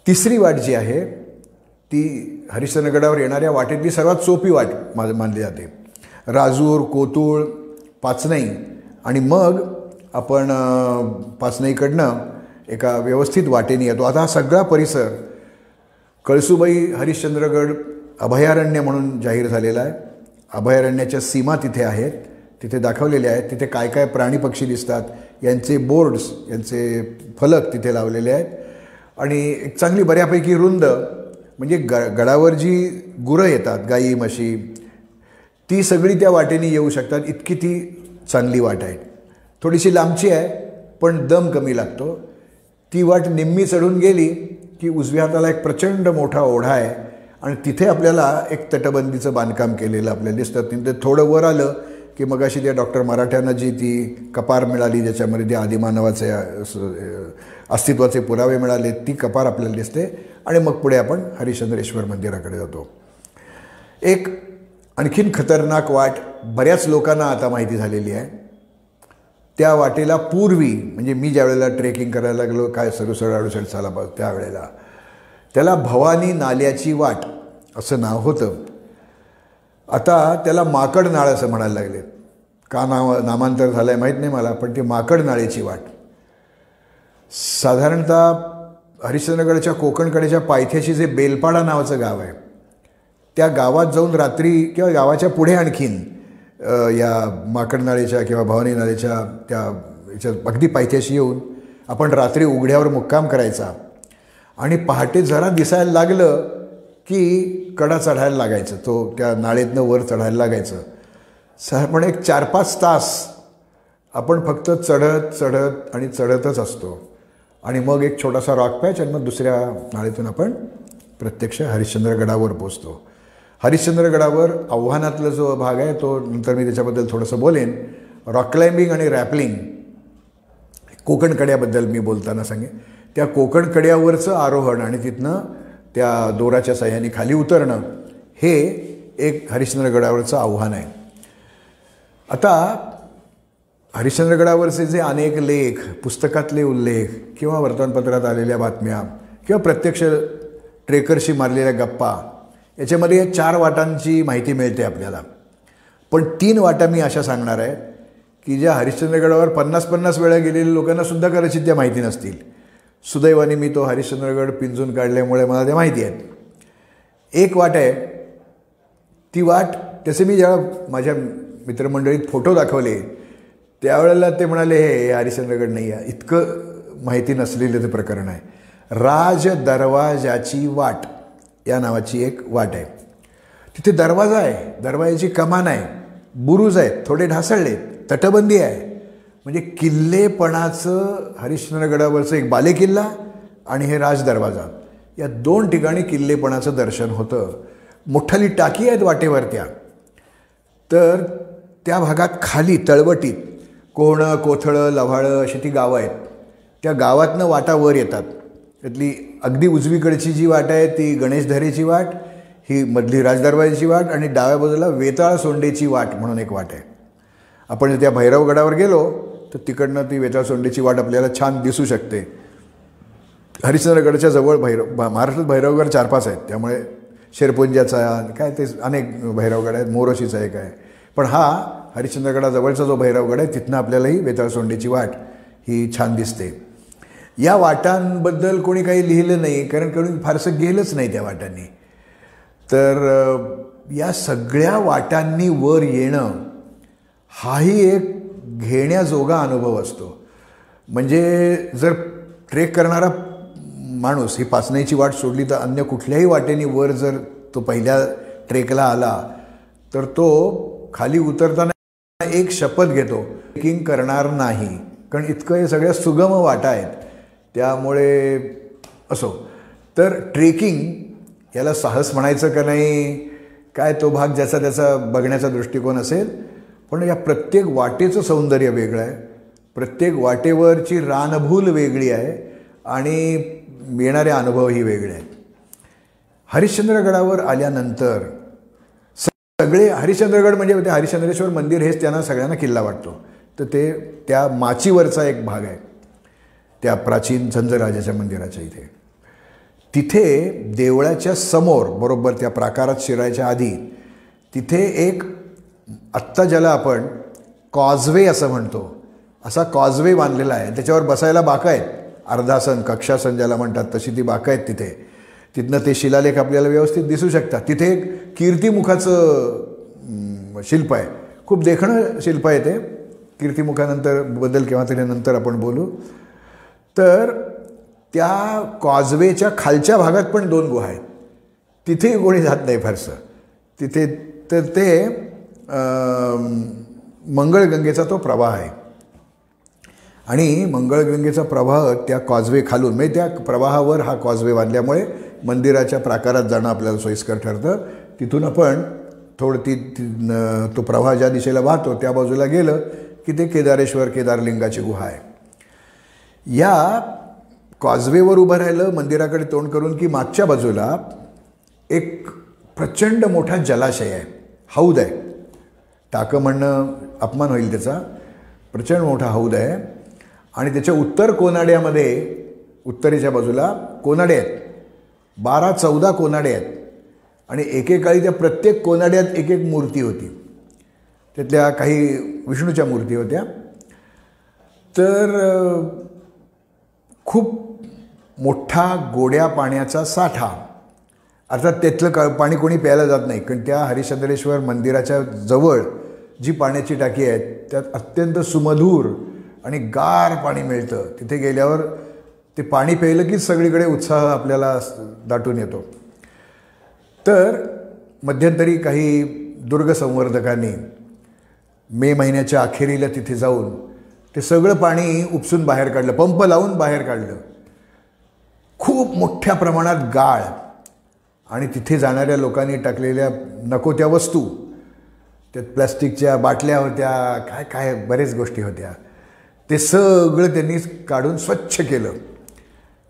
तिसरी वाट जी आहे ती हरिश्चंद्रगडावर येणाऱ्या वाटेतली सर्वात सोपी वाट मा मानली जाते. राजूर कोतुळ पाचनई आणि मग आपण पाचनईकडनं एका व्यवस्थित वाटेने येतो. आता हा सगळा परिसर कळसुबाई हरिश्चंद्रगड अभयारण्य म्हणून जाहीर झालेला आहे. अभयारण्याच्या सीमा तिथे आहेत. तिथे दाखवलेले आहेत. तिथे काय काय प्राणी पक्षी दिसतात यांचे बोर्ड्स यांचे फलक तिथे लावलेले आहेत. आणि एक चांगली बऱ्यापैकी रुंद म्हणजे ग गडावर जी गुरं येतात गाई म्हशी ती सगळी त्या वाटेने येऊ शकतात. इतकी ती चांगली वाट आहे. थोडीशी लांबची आहे पण दम कमी लागतो. ती वाट निम्मी चढून गेली की उजव्या हाताला एक प्रचंड मोठा ओढा आहे आणि तिथे आपल्याला एक तटबंदीचं बांधकाम केलेलं आपल्याला दिसतं. तिथे थोडं वर आलं की मग अशी त्या डॉक्टर मराठ्यांना जी ती कपार मिळाली ज्याच्यामध्ये त्या आदिमानवाचे अस्तित्वाचे पुरावे मिळाले ती कपार आपल्याला दिसते. आणि मग पुढे आपण हरिश्चंद्रेश्वर मंदिराकडे जातो. एक आणखीन खतरनाक वाट बऱ्याच लोकांना आता माहिती झालेली आहे. त्या वाटेला पूर्वी म्हणजे मी ज्या वेळेला ट्रेकिंग करायला लागलो काय सरुसळ अडुसळ चाला त्यावेळेला त्याला भवानी नाल्याची वाट असं नाव होतं. आता त्याला माकड नाळ असं म्हणायला लागले का नाव नामांतर झालं आहे माहीत नाही मला पण ती माकड नाळेची वाट. साधारणतः हरिश्चंद्रगडच्या कोकणकडेच्या पायथ्याशी जे बेलपाडा नावाचं गाव आहे त्या गावात जाऊन रात्री किंवा गावाच्या पुढे आणखीन या माकडनाळीच्या किंवा भवानी नाळीच्या त्या याच्या अगदी पायथ्याशी येऊन आपण रात्री उघड्यावर मुक्काम करायचा. आणि पहाटे जरा दिसायला लागलं की कडा चढायला लागायचं. तो त्या नाळेतनं वर चढायला लागायचं. पण एक चार पाच तास आपण फक्त चढत चढत आणि चढतच असतो. आणि मग एक छोटासा रॉक पॅच आणि मग दुसऱ्या नाळेतून आपण प्रत्यक्ष हरिश्चंद्रगडावर पोचतो. हरिश्चंद्रगडावर आव्हानातला जो भाग आहे तो नंतर मी त्याच्याबद्दल थोडंसं बोलेन. रॉक क्लाइम्बिंग आणि रॅपलिंग कोकण कड्याबद्दल मी बोलताना सांगेन. त्या कोकण कड्यावरचं आरोहण आणि तिथनं त्या दोराच्या सह्याने खाली उतरणं हे एक हरिश्चंद्रगडावरचं आव्हान आहे. आता हरिश्चंद्रगडावरचे जे अनेक लेख पुस्तकातले उल्लेख किंवा वर्तमानपत्रात आलेल्या बातम्या किंवा प्रत्यक्ष ट्रेकरशी मारलेल्या गप्पा याच्यामध्ये चार वाटांची माहिती मिळते आपल्याला. पण तीन वाटा मी अशा सांगणार आहे की ज्या हरिश्चंद्रगडावर पन्नास पन्नास वेळा गेलेल्या लोकांना सुद्धा कदाचित त्या माहिती नसतील. सुदैवाने मी तो हरिश्चंद्रगड पिंजून काढल्यामुळे मला त्या माहिती आहेत. एक वाट आहे ती वाट तसे मी ज्या माझ्या मित्रमंडळीत फोटो दाखवले त्यावेळेला ते म्हणाले हे हरिश्चंद्रगड नाही आहे. इतकं माहिती नसलेलं ते प्रकरण आहे. राज दरवाजाची वाट. या नावाची एक वाट आहे. तिथे दरवाजा आहे. दरवाजाची कमान आहे. बुरुज आहेत. थोडे ढासळले. तटबंदी आहे. म्हणजे किल्लेपणाचं हरिश्चंद्रगडावरचं एक बालेकिल्ला आणि हे राज दरवाजा या दोन ठिकाणी किल्लेपणाचं दर्शन होतं. मोठाली टाकी आहेत वाटेवर त्या तर त्या भागात खाली तळवटीत कोहणं कोथळं लव्हाळं अशी ती गावं आहेत. त्या गावातनं वाटा वर येतात. त्यातली अगदी उजवीकडची जी वाट आहे ती गणेशधरेची वाट ही मधली राजदरबारीची वाट आणि डाव्या बाजूला वेताळ सोंडेची वाट म्हणून एक वाट आहे. आपण त्या भैरवगडावर गेलो तर तिकडनं ती वेताळ सोंडेची वाट आपल्याला छान दिसू शकते. हरिश्चंद्रगडच्या जवळ भैरव महाराष्ट्रात भैरवगड चार पाच आहेत. त्यामुळे शेरपुंजाचा काय ते अनेक भैरवगड आहेत मोरोशीचा एक आहे. पण हा हरिश्चंद्रगडाजवळचा जो भैरवगड आहे तिथनं आपल्यालाही वेताळ सोंडेची वाट ही छान दिसते. या वाटांबद्दल कोणी काही लिहिलं नाही कारण कोणी फारसं गेलंच नाही त्या वाटांनी. तर या सगळ्या वाटांनी वर येणं हाही एक घेण्याजोगा अनुभव असतो. म्हणजे जर ट्रेक करणारा माणूस ही पाचण्याची वाट सोडली तर अन्य कुठल्याही वाटेने वर जर तो पहिल्या ट्रेकला आला तर तो खाली उतरताना एक शपथ घेतो ट्रेकिंग करणार नाही. कारण इतकं हे सगळ्या सुगम वाटा आहेत. त्यामुळे असो. तर ट्रेकिंग याला साहस म्हणायचं का नाही? काय तो भाग ज्याचा त्याचा बघण्याचा दृष्टिकोन असेल? पण या प्रत्येक वाटेचं सौंदर्य वेगळं आहे. प्रत्येक वाटेवरची रानभूल वेगळी आहे आणि येणारे अनुभवही वेगळे आहेत. हरिश्चंद्रगडावर आल्यानंतर सगळे हरिश्चंद्रगड म्हणजे ते हरिश्चंद्रेश्वर मंदिर हेच त्यांना सगळ्यांना किल्ला वाटतो. तर ते त्या माचीवरचा एक भाग आहे. त्या प्राचीन झंजराजाच्या मंदिराच्या इथे. तिथे देवळाच्या समोर बरोबर त्या प्राकारात शिरायच्या आधी तिथे एक आत्ता ज्याला आपण कॉजवे असं म्हणतो असा कॉजवे बांधलेला आहे. त्याच्यावर बसायला बाका आहेत. अर्धासन कक्षासन ज्याला म्हणतात तशी ती बाका आहेत तिथे. तिथनं ते शिलालेख आपल्याला व्यवस्थित दिसू शकतात. तिथे एक कीर्तिमुखाचं शिल्प आहे. खूप देखणं शिल्प आहे ते. कीर्तिमुखानंतरबद्दल केव्हा तरी नंतर आपण बोलू. तर त्या कॉजवेच्या खालच्या भागात पण दोन गुहा आहेत. तिथेही कोणी जात नाही फारसं. तिथे तर ते मंगळगंगेचा तो प्रवाह आहे. आणि मंगळगंगेचा प्रवाह त्या कॉजवे खालून म्हणजे त्या प्रवाहावर हा कॉजवे बांधल्यामुळे मंदिराच्या प्राकारात जाणं आपल्याला सोयीस्कर ठरतं. तिथून आपण थोडं ती तो प्रवाह ज्या दिशेला वाहतो त्या बाजूला गेलं की ते केदारेश्वर केदारलिंगाची गुहा आहे. या कॉजवेवर उभं राहिलं मंदिराकडे तोंड करून की मागच्या बाजूला एक प्रचंड मोठा जलाशय आहे हौद आहे. टाकं म्हणणं अपमान होईल त्याचा. प्रचंड मोठा हौद आहे. आणि त्याच्या उत्तर कोनाड्यामध्ये उत्तरेच्या बाजूला कोनाडे आहेत. बारा चौदा कोनाडे आहेत. आणि एकेकाळी त्या प्रत्येक कोनाड्यात एक एक मूर्ती होती. त्यातल्या काही विष्णूच्या मूर्ती होत्या. तर खूप मोठा गोड्या पाण्याचा साठा. अर्थात त्यातलं क पाणी कोणी प्यायला जात नाही. कारण त्या हरिश्चंद्रेश्वर मंदिराच्या जवळ जी पाण्याची टाकी आहे त्यात अत्यंत सुमधूर आणि गार पाणी मिळतं. तिथे गेल्यावर ते पाणी प्यायलं की सगळीकडे उत्साह आपल्याला दाटून येतो. तर मध्यंतरी काही दुर्गसंवर्धकांनी मे महिन्याच्या अखेरीला तिथे जाऊन ते सगळं पाणी उपसून बाहेर काढलं पंप लावून बाहेर काढलं. खूप मोठ्या प्रमाणात गाळ. आणि तिथे जाणाऱ्या लोकांनी टाकलेल्या नको त्या वस्तू. त्यात प्लास्टिकच्या बाटल्या होत्या काय काय बरेच गोष्टी होत्या. ते सगळं त्यांनी काढून स्वच्छ केलं.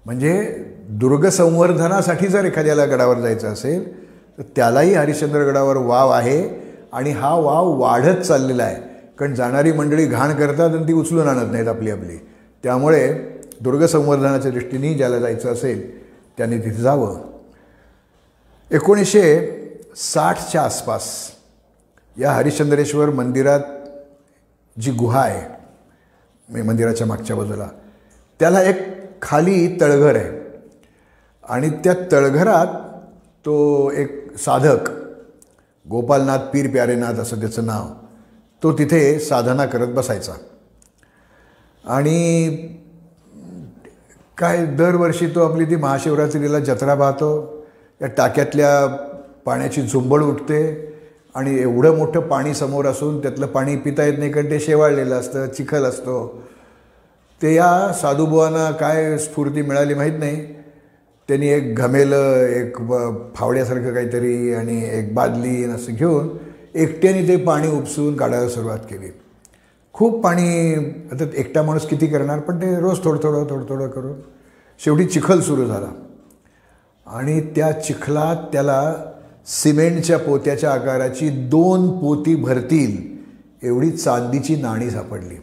म्हणजे दुर्गसंवर्धनासाठी जर एखाद्याला गडावर जायचं असेल तर त्यालाही हरिश्चंद्रगडावर वाव आहे आणि हा वाव वाढत चाललेला आहे. कारण जाणारी मंडळी घाण करतात आणि ती उचलून आणत नाहीत आपली आपली. त्यामुळे दुर्गसंवर्धनाच्या दृष्टीने ज्याला जायचं असेल त्यांनी तिथे जावं. एकोणीसशे साठच्या आसपास या हरिश्चंद्रेश्वर मंदिरात जी गुहा आहे मंदिराच्या मागच्या बाजूला त्याला एक खाली तळघर आहे. आणि त्या तळघरात तो एक साधक गोपालनाथ पीर प्यारेनाथ असं त्याचं नाव तो तिथे साधना करत बसायचा. आणि काय दरवर्षी तो आपली ती महाशिवरात्रीला जत्रा पाहतो या टाक्यातल्या पाण्याची झुंबड उठते आणि एवढं मोठं पाणी समोर असून त्यातलं पाणी पिता येत नाही कारण ते शेवाळलेलं असतं चिखल असतो. ते या साधूबुवांना काय स्फूर्ती मिळाली माहीत नाही. त्यांनी एक घमेलं एक फावड्यासारखं काहीतरी आणि एक बादली असं घेऊन एकट्याने ते पाणी उपसून काढायला सुरुवात केली. खूप पाणी आता एकटा माणूस किती करणार? पण ते रोज थोडं थोडं थोडं थोडं करून शेवटी चिखल सुरू झाला. आणि त्या चिखलात त्याला सिमेंटच्या पोत्याच्या आकाराची दोन पोती भरतील एवढी चांदीची नाणी सापडली.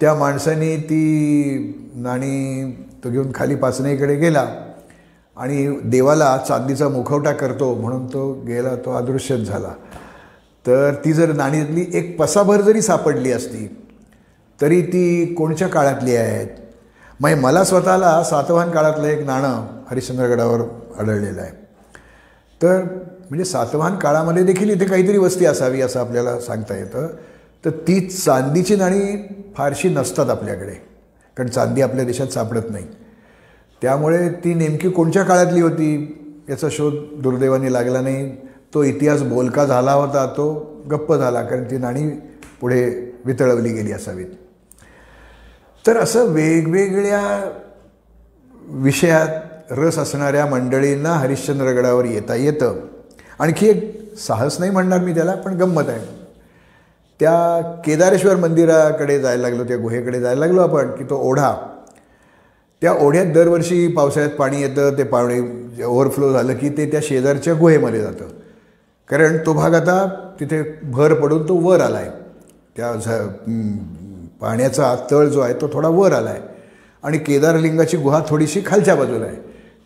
त्या माणसाने ती नाणी तो घेऊन खाली पाचनेकडे गेला आणि देवाला चांदीचा मुखवटा करतो म्हणून तो गेला तो अदृश्यच झाला. तर ती जर नाणीतली एक पसाभर जरी सापडली असती तरी ती कोणच्या काळातली आहेत? म्हणजे मला स्वतःला सातवाहन काळातलं एक नाणं हरिश्चंद्रगडावर आढळलेलं आहे. तर म्हणजे सातवाहन काळामध्ये देखील इथे काहीतरी वस्ती असावी असं आपल्याला सांगता येतं. तर ती चांदीची नाणी फारशी नसतात आपल्याकडे कारण चांदी आपल्या देशात सापडत नाही. त्यामुळे ती नेमकी कोणत्या काळातली होती याचा शोध दुर्दैवाने लागला नाही. तो इतिहास बोलका झाला होता तो गप्प झाला कारण ती नाणी पुढे वितळवली गेली असावीत. तर असं वेगवेगळ्या विषयात रस असणाऱ्या मंडळींना हरिश्चंद्रगडावर येता येतं. आणखी एक साहस नाही म्हणणार मी त्याला पण गंमत आहे. त्या केदारेश्वर मंदिराकडे जायला लागलो त्या गुहेकडे जायला लागलो आपण की तो ओढा. त्या ओढ्यात दरवर्षी पावसाळ्यात पाणी येतं ते पाणी ओव्हरफ्लो झालं की ते त्या शेजारच्या गुहेमध्ये जातं. कारण तो भाग आता तिथे भर पडून तो वर आला आहे त्या झ पाण्याचा तळ जो आहे तो थोडा वर आला आहे आणि केदारलिंगाची गुहा थोडीशी खालच्या बाजूला आहे.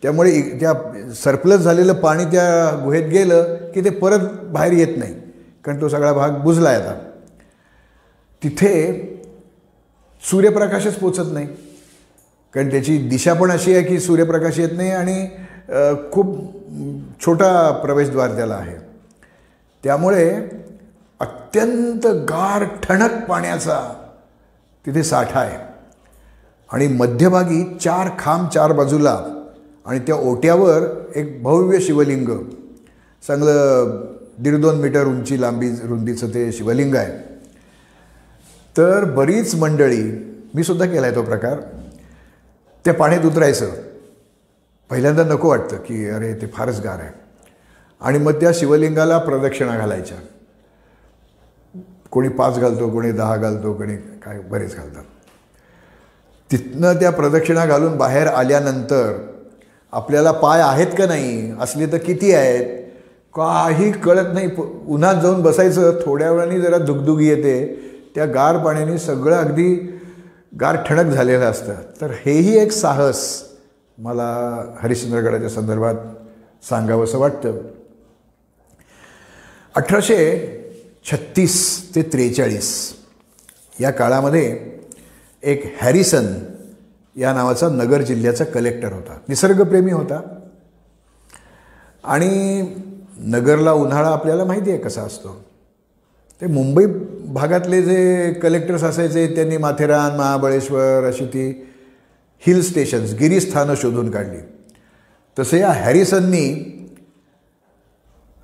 त्यामुळे त्या सरप्लस झालेलं पाणी त्या गुहेत गेलं की ते परत बाहेर येत नाही. कारण तो सगळा भाग बुजला आहे आता. तिथे सूर्यप्रकाशच पोचत नाही. कारण त्याची दिशा पण अशी आहे की सूर्यप्रकाश येत नाही आणि खूप छोटा प्रवेशद्वार त्याला आहे. त्यामुळे अत्यंत गार ठणक पाण्याचा तिथे साठा आहे. आणि मध्यभागी चार खांब चार बाजूला आणि त्या ओट्यावर एक भव्य शिवलिंग. चांगलं दीड दोन मीटर उंची लांबी रुंदीचं ते शिवलिंग आहे. तर बरीच मंडळी मी सुद्धा केला आहे तो प्रकार त्या पाण्यात उतरायचं. पहिल्यांदा नको वाटतं की अरे ते फारच गार आहे. आणि मग त्या शिवलिंगाला प्रदक्षिणा घालायच्या. कोणी पाच घालतो कोणी दहा घालतो कोणी काय बरेच घालतात. तिथनं त्या प्रदक्षिणा घालून बाहेर आल्यानंतर आपल्याला पाय आहेत का नाही असले तर किती आहेत काही कळत नाही. उन्हात जाऊन बसायचं थोड्या वेळाने जरा दुगदुगी येते त्या गार पाण्याने सगळं अगदी गार ठणक झालेलं असतं. तर हेही एक साहस मला हरिश्चंद्रगडाच्या संदर्भात सांगावंसं वाटतं. अठराशे छत्तीस ते त्रेचाळीस या काळामध्ये एक हॅरिसन या नावाचा नगर जिल्ह्याचा कलेक्टर होता. निसर्गप्रेमी होता. आणि नगरला उन्हाळा आपल्याला माहिती आहे कसा असतो. ते मुंबई भागातले जे कलेक्टर्स असायचे त्यांनी माथेरान महाबळेश्वर अशी ती हिल स्टेशन्स गिरीस्थानं शोधून काढली. तसं या हॅरिसननी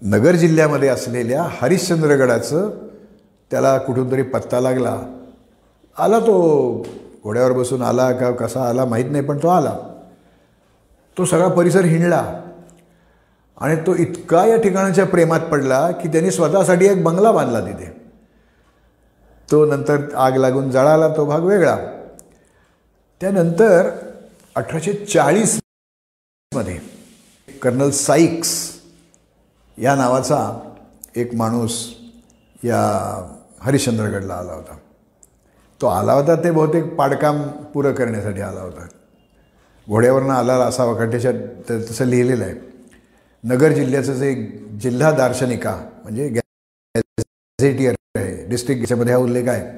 नगर जिल्ह्यामध्ये असलेल्या हरिश्चंद्रगडाचं त्याला कुठून तरी पत्ता लागला. आला तो घोड्यावर बसून आला का कसा आला माहीत नाही पण तो आला. तो सगळा परिसर हिंडला. आणि तो इतका या ठिकाणाच्या प्रेमात पडला की त्यांनी स्वतःसाठी एक बंगला बांधला तिथे. तो नंतर आग लागून जळाला तो भाग वेगळा. त्यानंतर अठराशे चाळीसमध्ये कर्नल साईक्स या नावाचा एक माणूस या हरिश्चंद्रगडला आला होता. तो आला होता ते बहुतेक पाडकाम पुरं करण्यासाठी आला होता. घोड्यावरनं आला असावा कारण तर तसं लिहिलेलं आहे. नगर जिल्ह्याचं जे जिल्हा दार्शनिका म्हणजे गॅझेटियर आहे डिस्ट्रिक्ट याच्यामध्ये हा उल्लेख आहे.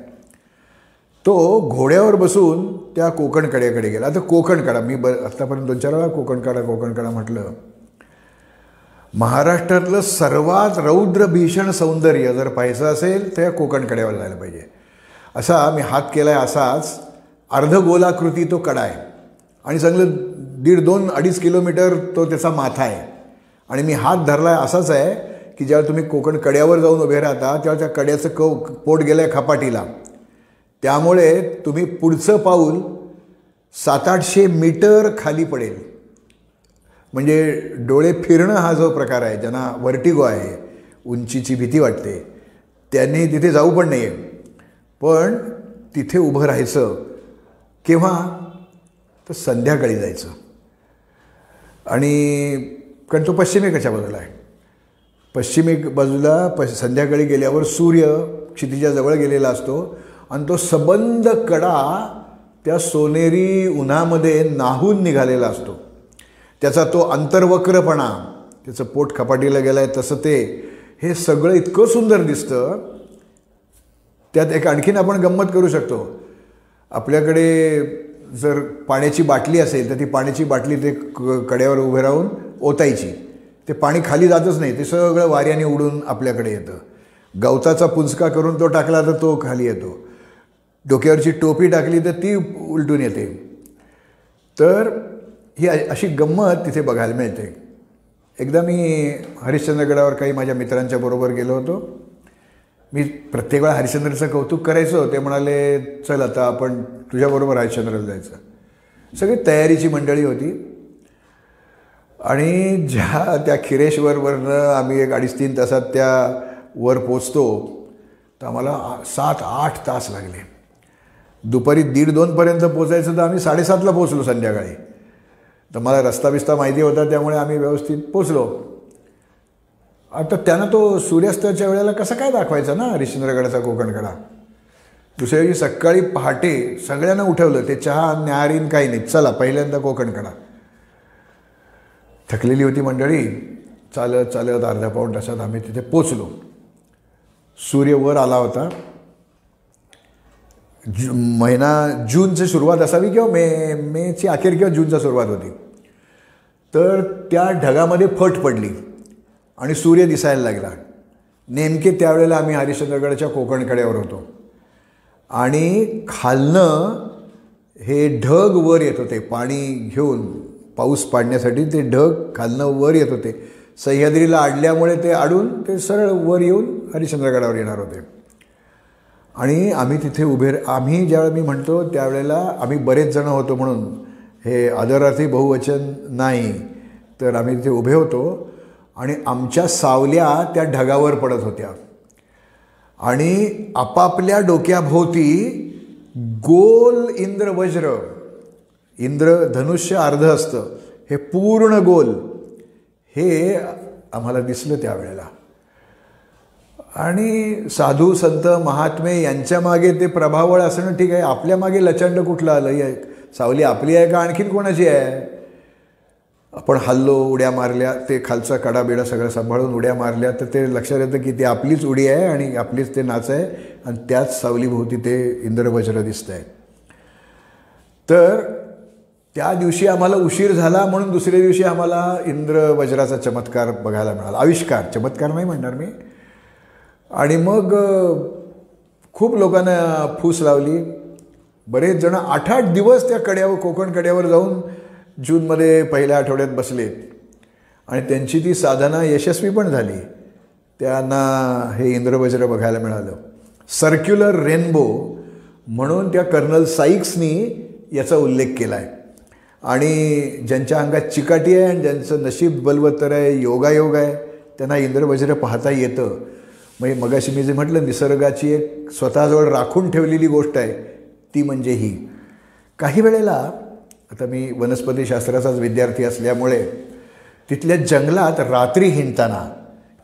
तो घोड्यावर बसून त्या कोकणकड्याकडे गेला. आता कोकणकडा मी ब आत्तापर्यंत दोन चार वेळा कोकणकडा कोकणकडा म्हटलं महाराष्ट्रातलं सर्वात रौद्र भीषण सौंदर्य जर पाहायचं असेल तर कोकण कड्यावर जायला पाहिजे. असा मी हात केला आहे असाच अर्धगोलाकृती तो कडा आहे आणि चांगलं दीड दोन अडीच किलोमीटर तो त्याचा माथा आहे आणि मी हात धरला आहे असाच आहे की ज्यावेळी तुम्ही कोकण कड्यावर जाऊन उभे राहता तेव्हा त्या कड्याचं कव पोट गेलं आहे खपाटीला. त्यामुळे तुम्ही पुढचं पाऊल सात आठशे मीटर खाली पडेल. म्हणजे डोळे फिरणं हा जो प्रकार आहे ज्यांना वर्टिगो आहे उंचीची भीती वाटते त्यांनी तिथे जाऊ पण नाही आहे पण तिथे उभं राहायचं केव्हा? तर संध्याकाळी जायचं. आणि कारण तो पश्चिमेकडच्या बाजूला आहे. पश्चिमेक बाजूला प संध्याकाळी गेल्यावर सूर्य क्षितिजाजवळ गेलेला असतो आणि तो सबंध कडा त्या सोनेरी उन्हामध्ये नाहून निघालेला असतो. त्याचा तो अंतर्वक्रपणा त्याचं पोट खपाटीला गेलं आहे तसं ते हे सगळं इतकं सुंदर दिसतं. त्यात एक आणखीन आपण गंमत करू शकतो. आपल्याकडे जर पाण्याची बाटली असेल तर ती पाण्याची बाटली ते क कड्यावर उभे राहून ओतायची. ते पाणी खाली जातच नाही ते सगळं वाऱ्याने उडून आपल्याकडे येतं. गवताचा पुंचका करून तो टाकला तर तो खाली येतो. डोक्यावरची टोपी टाकली तर ती उलटून येते. तर ही अशी गंमत तिथे बघायला मिळते. एकदा मी हरिश्चंद्रगडावर काही माझ्या मित्रांच्या बरोबर गेलो होतो. मी प्रत्येक वेळा हरिश्चंद्रचं कौतुक करायचो. ते म्हणाले चल आता आपण तुझ्याबरोबर हरिश्चंद्रला जायचं. सगळी तयारीची मंडळी होती. आणि ज्या त्या खिरेश्वरवरनं आम्ही एक अडीच तीन तासात त्या वर पोचतो तर आम्हाला सात आठ तास लागले. दुपारी दीड दोनपर्यंत पोचायचं तर आम्ही साडेसातला पोचलो संध्याकाळी. तर मला रस्ता बिस्ता माहिती होता त्यामुळे आम्ही व्यवस्थित पोचलो आता त्यानं तो सूर्यास्ताच्या वेळेला कसं काय दाखवायचा ना हरिश्चंद्रगडाचा कोकणकडा? दुसऱ्या दिवशी सकाळी पहाटे सगळ्यांना उठवलं ते चहा न्याहारीन काही नाही चला पहिल्यांदा कोकणकडा. थकलेली होती मंडळी चालत चालत अर्ध्या पाऊण तासात आम्ही तिथे पोचलो सूर्य वर आला होता. जु महिना जूनची सुरुवात असावी किंवा मे मेची अखेर किंवा जूनचा सुरुवात होती. तर त्या ढगामध्ये फट पडली आणि सूर्य दिसायला लागला. नेमके त्यावेळेला आम्ही हरिश्चंद्रगडाच्या कोकणकड्यावर होतो. आणि खालनं हे ढग वर येत होते पाणी घेऊन पाऊस पाडण्यासाठी ते ढग खालनं वर येत होते. सह्याद्रीला आडल्यामुळे ते आडून ते सरळ वर येऊन हरिश्चंद्रगडावर येणार होते. आणि आम्ही तिथे उभे आम्ही ज्यावेळेला मी म्हणतो त्यावेळेला आम्ही बरेच जणं होतो म्हणून. हे आदरार्थी बहुवचन नाही तर आम्ही तिथे उभे होतो आणि आमच्या सावल्या त्या ढगावर पडत होत्या. आणि आपापल्या डोक्याभोवती गोल इंद्रवज्र इंद्र धनुष्य अर्ध असतं हे पूर्ण गोल हे आम्हाला दिसलं त्यावेळेला. आणि साधू संत महात्मे यांच्या मागे ते प्रभावळ असणं ठीक आहे. आपल्या मागे लचंड कुठलं आलं? या सावली आपली आहे का आणखीन कोणाची आहे? आपण हल्लो उड्या मारल्या ते खालचा कडाबिडा सगळं सांभाळून उड्या मारल्या तर ते लक्षात येतं की ती आपलीच उडी आहे आणि आपलीच ते नाच आहे. आणि त्याच सावलीभोवती ते इंद्रवज्र दिसत आहे तर त्या दिवशी आम्हाला उशीर झाला म्हणून दुसऱ्या दिवशी आम्हाला इंद्रवज्राचा चमत्कार बघायला मिळाला. आविष्कार. चमत्कार नाही म्हणणार मी. आणि मग खूप लोकांना फूस लावली. बरेच जण आठ आठ दिवस त्या कड्यावर कोकण कड्यावर जाऊन जूनमध्ये पहिल्या आठवड्यात बसलेत आणि त्यांची ती साधना यशस्वी पण झाली. त्यांना हे इंद्रवज्र बघायला मिळालं. सर्क्युलर रेनबो म्हणून त्या कर्नल साईक्सनी याचा उल्लेख केला आहे आणि ज्यांच्या अंगात चिकाटी आहे आणि ज्यांचं नशीब बलवत्तर आहे योगायोग आहे त्यांना इंद्रवज्र पाहता येतं. म्हणजे मगाशी मी जे म्हटलं निसर्गाची एक स्वतःजवळ राखून ठेवलेली गोष्ट आहे ती म्हणजे ही. काही वेळेला आता मी वनस्पतीशास्त्राचाच विद्यार्थी असल्यामुळे तिथल्या जंगलात रात्री हिंडताना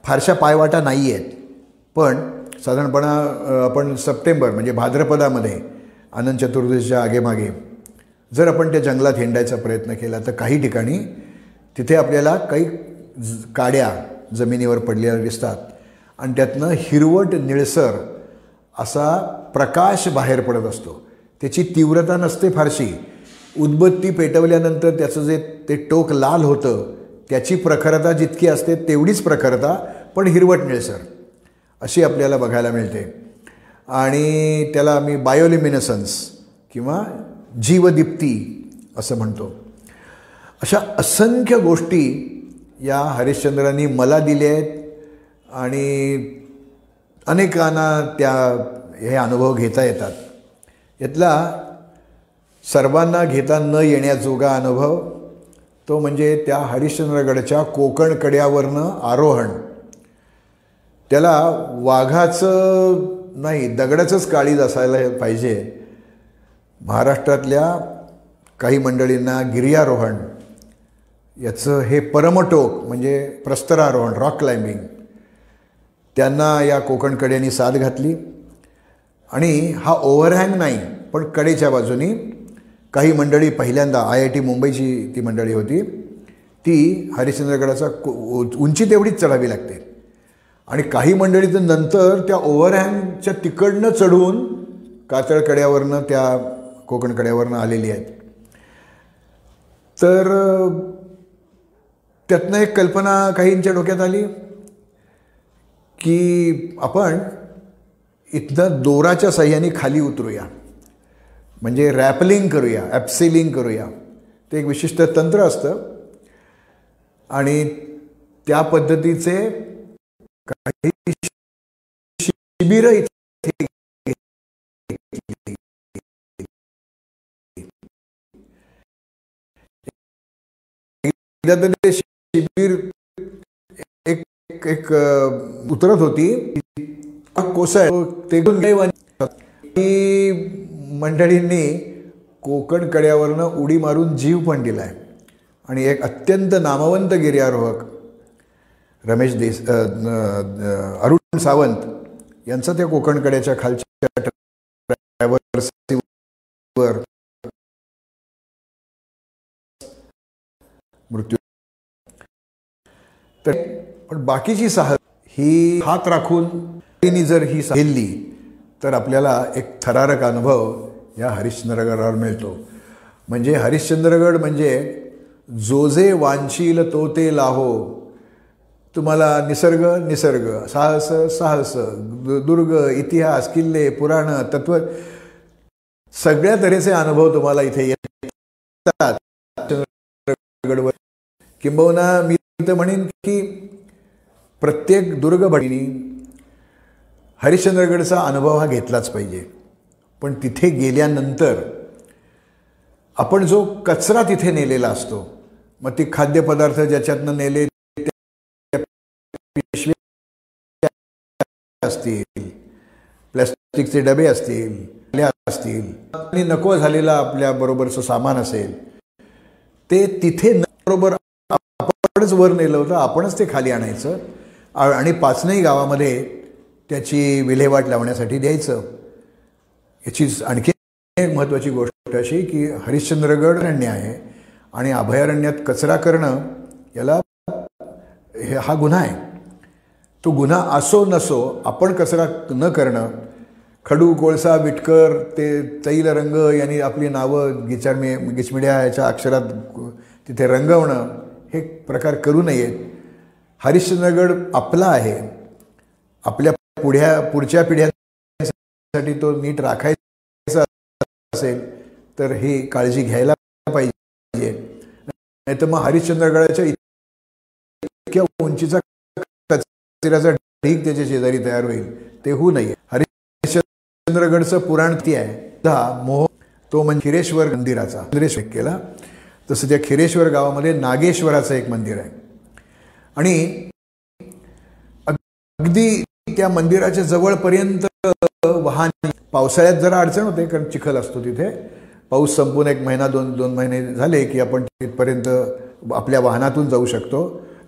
फारशा पायवाटा नाही आहेत पण साधारणपणा आपण सप्टेंबर म्हणजे भाद्रपदामध्ये आनंद चतुर्दशीच्या आगेमागे जर आपण त्या जंगलात हिंडायचा प्रयत्न केला तर काही ठिकाणी तिथे आपल्याला काही काड्या जमिनीवर पडलेल्या दिसतात. आणि त्यातनं हिरवट निळसर असा प्रकाश बाहेर पडत असतो. त्याची तीव्रता नसते फारशी. उदबत्ती पेटवल्यानंतर त्याचं जे ते टोक लाल होतं त्याची प्रखरता जितकी असते तेवढीच प्रखरता पण हिरवट निळसर. अशी आपल्याला बघायला मिळते. आणि त्याला आम्ही बायोलिमिनसन्स किंवा जीवदीप्ती असं म्हणतो. अशा असंख्य गोष्टी या हरिश्चंद्रांनी मला दिल्या आहेत. आणि अनेकांना त्या हे अनुभव घेता येतात. यातला सर्वांना घेता न येण्याजोगा अनुभव तो म्हणजे त्या हरिश्चंद्रगडच्या कोकण कड्यावरनं आरोहण. त्याला वाघाचं नाही दगडाचंच काळीज असायला पाहिजे. महाराष्ट्रातल्या काही मंडळींना गिर्यारोहण याचं हे परमटोक म्हणजे प्रस्तरारोहण रॉक क्लाइम्बिंग. त्यांना या कोकणकड्यांनी साथ घातली. आणि हा ओव्हरहँग नाही पण कडेच्या बाजूनी काही मंडळी पहिल्यांदा आय आय टी मुंबईची ती मंडळी होती. ती हरिश्चंद्रगडाचा उंची तेवढीच चढावी लागते. आणि काही मंडळी तर नंतर त्या ओव्हरहँगच्या तिकडनं चढून कातळकड्यावरनं त्या कोकणकड्यावरनं आलेली आहेत. तर त्यातनं एक कल्पना काहींच्या डोक्यात आली. की आपण इथनं दोराच्या सह्याने खाली उतरूया. म्हणजे रॅपलिंग करूया ॲप्सिलिंग करूया. ते एक विशिष्ट तंत्र असतं. आणि त्या पद्धतीचे काही शिबिरं इथे शिबिर एक एक उतरत होती. कोसळ ते मंडळींनी कोकण कड्यावरनं उडी मारून जीव पण दिला आहे आणि एक अत्यंत नामवंत गिर्यारोहक रमेश देस अरुण सावंत यांचा त्या कोकण कड्याच्या खालच्या मृत्यू तर पण बाकीची साहस ही हात राखून जर ही हेलली तर आपल्याला एक थरारक अनुभव या हरिश्चंद्रगडावर मिळतो. म्हणजे हरिश्चंद्रगड म्हणजे जो जे वांशील तो ते लाहो. तुम्हाला निसर्ग निसर्ग साहस साहस दुर्ग इतिहास किल्ले पुराण तत्व सगळ्या तऱ्हेचे अनुभव तुम्हाला इथे येतात. किंबहुना मी तर म्हणेन की प्रत्येक दुर्गभगिनी हरिश्चंद्रगडचा अनुभव हा घेतलाच पाहिजे. पण तिथे गेल्यानंतर आपण जो कचरा तिथे नेलेला असतो मग ती खाद्यपदार्थ ज्याच्यातनं नेले असतील प्लॅस्टिकचे डबे असतील असतील आणि नको झालेला आपल्या बरोबरचं सामान असेल ते तिथे बरोबर आपणच वर नेलं होतं आपणच ते खाली आणायचं आणि पाचनही गावामध्ये त्याची विल्हेवाट लावण्यासाठी द्यायचं. याची आणखी एक महत्त्वाची गोष्ट अशी की हरिश्चंद्रगड अरण्य आहे आणि अभयारण्यात कचरा करणं याला हे हा गुन्हा आहे. तो गुन्हा असो नसो आपण कचरा न करणं खडू कोळसा विटकर ते तैल रंग यांनी आपली नावं गिचारमे गिचमिड्या याच्या अक्षरात तिथे रंगवणं हे प्रकार करू नयेत. हरिश्चंद्रगड आपला आहे. आपल्या पुढ्या पुढच्या पिढ्यांसाठी तो नीट राखायचा असेल तर ही काळजी घ्यायला पाहिजे. नाही तर मग हरिश्चंद्रगडाच्या इतक्या उंचीचा कचऱ्याचा ढीक त्याच्या शेजारी तयार होईल. ते होऊ नये. हरिश्चंद्रगडचं पुराण ती आहे? मोह तो म्हणजे खिरेश्वर मंदिराचा. केला. तसं त्या खिरेश्वर गावामध्ये नागेश्वराचं एक मंदिर आहे. आणि अगदी त्या मंदिराच्या जवळपर्यंत वाहन पावसाळ्यात जरा अडचण होते कारण चिखल असतो तिथे. पाऊस संपून एक महिना दोन दोन महिने झाले की आपण तिथपर्यंत आपल्या वाहनातून जाऊ शकतो.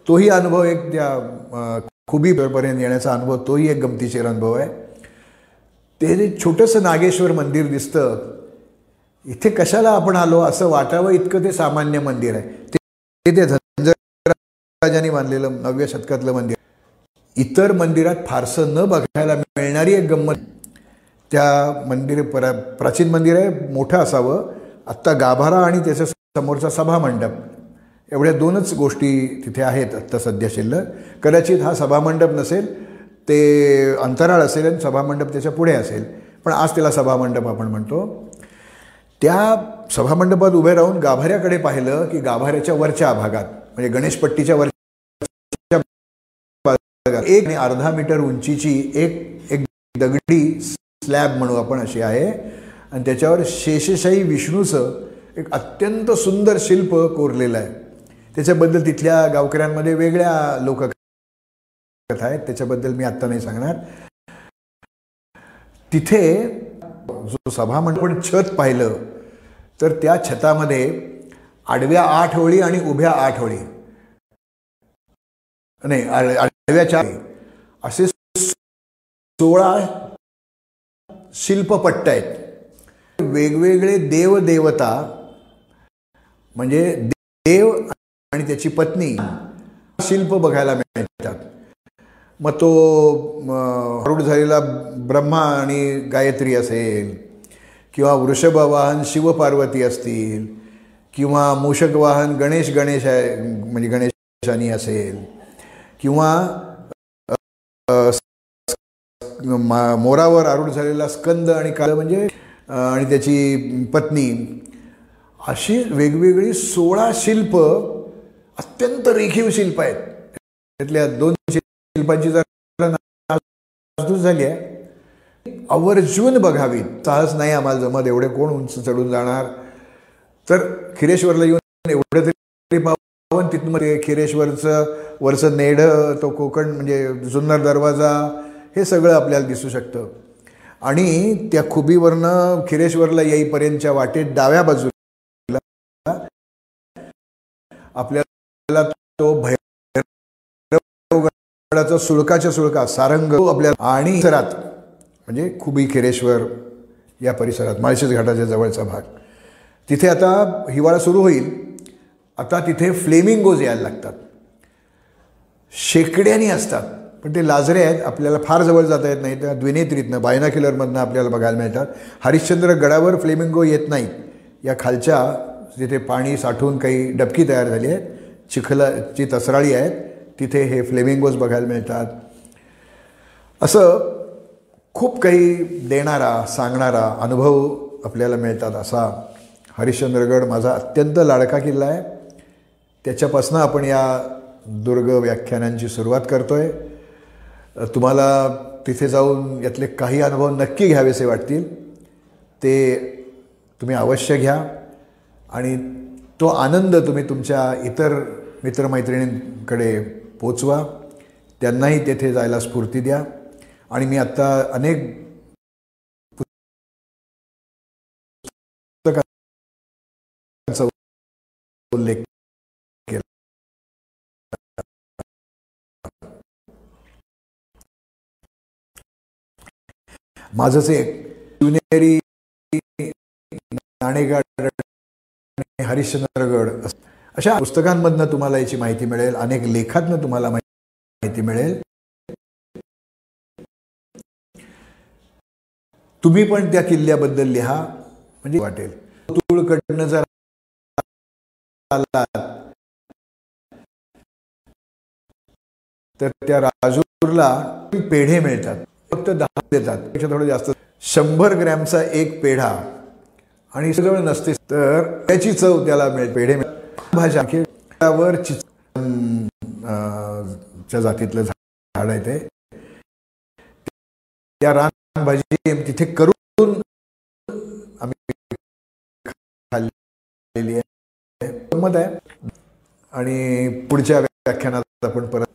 तोही अनुभव एक त्या खुबीपर्यंत येण्याचा अनुभव तोही एक गमतीशीर अनुभव आहे. ते जे छोटंसं नागेश्वर मंदिर दिसतं इथे कशाला आपण आलो? असं वाटावं इतकं ते सामान्य मंदिर आहे. ते ते राजांनी बांधलेलं नवव्या शतकातलं मंदिर. इतर मंदिरात फारसं न बघायला मिळणारी एक गंमत. त्या मंदिर प्रा प्राचीन मंदिर आहे मोठं असावं. आत्ता गाभारा आणि त्याच्या समोरचा सभामंडप एवढ्या दोनच गोष्टी तिथे आहेत आत्ता सध्या शिल्लक. कदाचित हा सभामंडप नसेल ते अंतराळ असेल आणि सभामंडप त्याच्या पुढे असेल. पण आज त्याला सभामंडप आपण म्हणतो. त्या सभामंडपात उभे राहून गाभाऱ्याकडे पाहिलं की गाभाऱ्याच्या वरच्या भागात म्हणजे गणेशपट्टीच्या वरच्या एक आणि अर्धा मीटर उंचीची एक एक दगडी स्लॅब म्हणू आपण अशी आहे. आणि त्याच्यावर शेषशाही विष्णूचं एक अत्यंत सुंदर शिल्प कोरलेलं आहे. त्याच्याबद्दल तिथल्या गावकऱ्यांमध्ये वेगळ्या लोककथा आहेत. त्याच्याबद्दल मी आत्ता नाही सांगणार. तिथे जो सभामंडळ छत पाहिलं तर त्या छतामध्ये आडव्या आठ ओळी आणि उभ्या आठ ओळी. नाही आडव्या चार असे सोळा शिल्पपट्ट आहेत. वेगवेगळे देवदेवता म्हणजे देव आणि त्याची पत्नी शिल्प बघायला मिळतात. मग तो रूढ झालेला ब्रह्मा आणि गायत्री असेल किंवा वृषभवाहन शिवपार्वती असतील किंवा मूषक वाहन गणेश गणेश आहे म्हणजे गणेशानी असेल किंवा मोरावर आरूढ झालेला स्कंद आणि काळ म्हणजे आणि त्याची पत्नी अशी वेगवेगळी सोळा शिल्प अत्यंत रेखीव शिल्प आहेत. त्यातल्या दोन शिल्पांची जर झाली आहे. आवर्जून बघावी तास नाही आम्हाला जमत एवढे कोण उंच चढून जाणार? तर खिरेश्वरला येऊन एवढं तरी पावन तिथून मध्ये खिरेश्वरचं वरचं नेढं तो कोकण म्हणजे जुन्नर दरवाजा हे सगळं आपल्याला दिसू शकतं. आणि त्या खुबीवरनं खिरेश्वरला येईपर्यंतच्या वाटेत डाव्या बाजूला आपल्याला तो भैरवगडाचा सुळकाच्या सुळका सारंग आपल्या आणि परिसरात म्हणजे खुबी खिरेश्वर या परिसरात माळशेज घाटाच्या जवळचा भाग. तिथे आता हिवाळा सुरू होईल. आता तिथे फ्लेमिंगोज यायला लागतात. शेकड्यानी असतात. पण ते लाजरे आहेत. आपल्याला फार जवळ जाता येत नाही. त्या द्विनेत्रीतनं बायनाक्युलरमधनं आपल्याला बघायला मिळतात. हरिश्चंद्र गडावर फ्लेमिंगो येत नाहीत. या खालच्या जिथे पाणी साठवून काही डबकी तयार झाली आहे चिखलाची तसराळी आहेत तिथे हे फ्लेमिंगोज बघायला मिळतात. असं खूप काही देणारा सांगणारा अनुभव आपल्याला मिळतात असा हरिश्चंद्रगड माझा अत्यंत लाडका किल्ला आहे. त्याच्यापासून आपण या दुर्ग व्याख्यानांची सुरुवात करतो आहे तुम्हाला तिथे जाऊन यातले काही अनुभव नक्की घ्यावेसे वाटतील. ते तुम्ही अवश्य घ्या. आणि तो आनंद तुम्ही तुमच्या इतर मित्रमैत्रिणींकडे पोचवा. त्यांनाही तेथे जायला स्फूर्ती द्या. आणि मी आत्ता अनेक उल्लेख केला. माझंच एक शिवनेरी नाणेगड हरिश्चंद्रगड अशा पुस्तकांमधनं तुम्हाला याची माहिती मिळेल अनेक लेखातनं तुम्हाला माहिती मिळेल. तुम्ही पण त्या किल्ल्याबद्दल लिहा म्हणजे वाटेल. तुळकडनं जर तर त्या राजूरला पेढे मिळतात. फक्त दहा देतात. त्यापेक्षा थोडं जास्त. शंभर ग्रॅमचा एक पेढा. आणि सगळं नसते. तर त्याची चव त्याला मिळते. पेढे मिळेल भाज्या. त्यावर च्या जातीतलं झाड आहे ते. त्या रानभाजी तिथे करून गंमत आहे. आणि पुढच्या व्याख्यानात आपण परत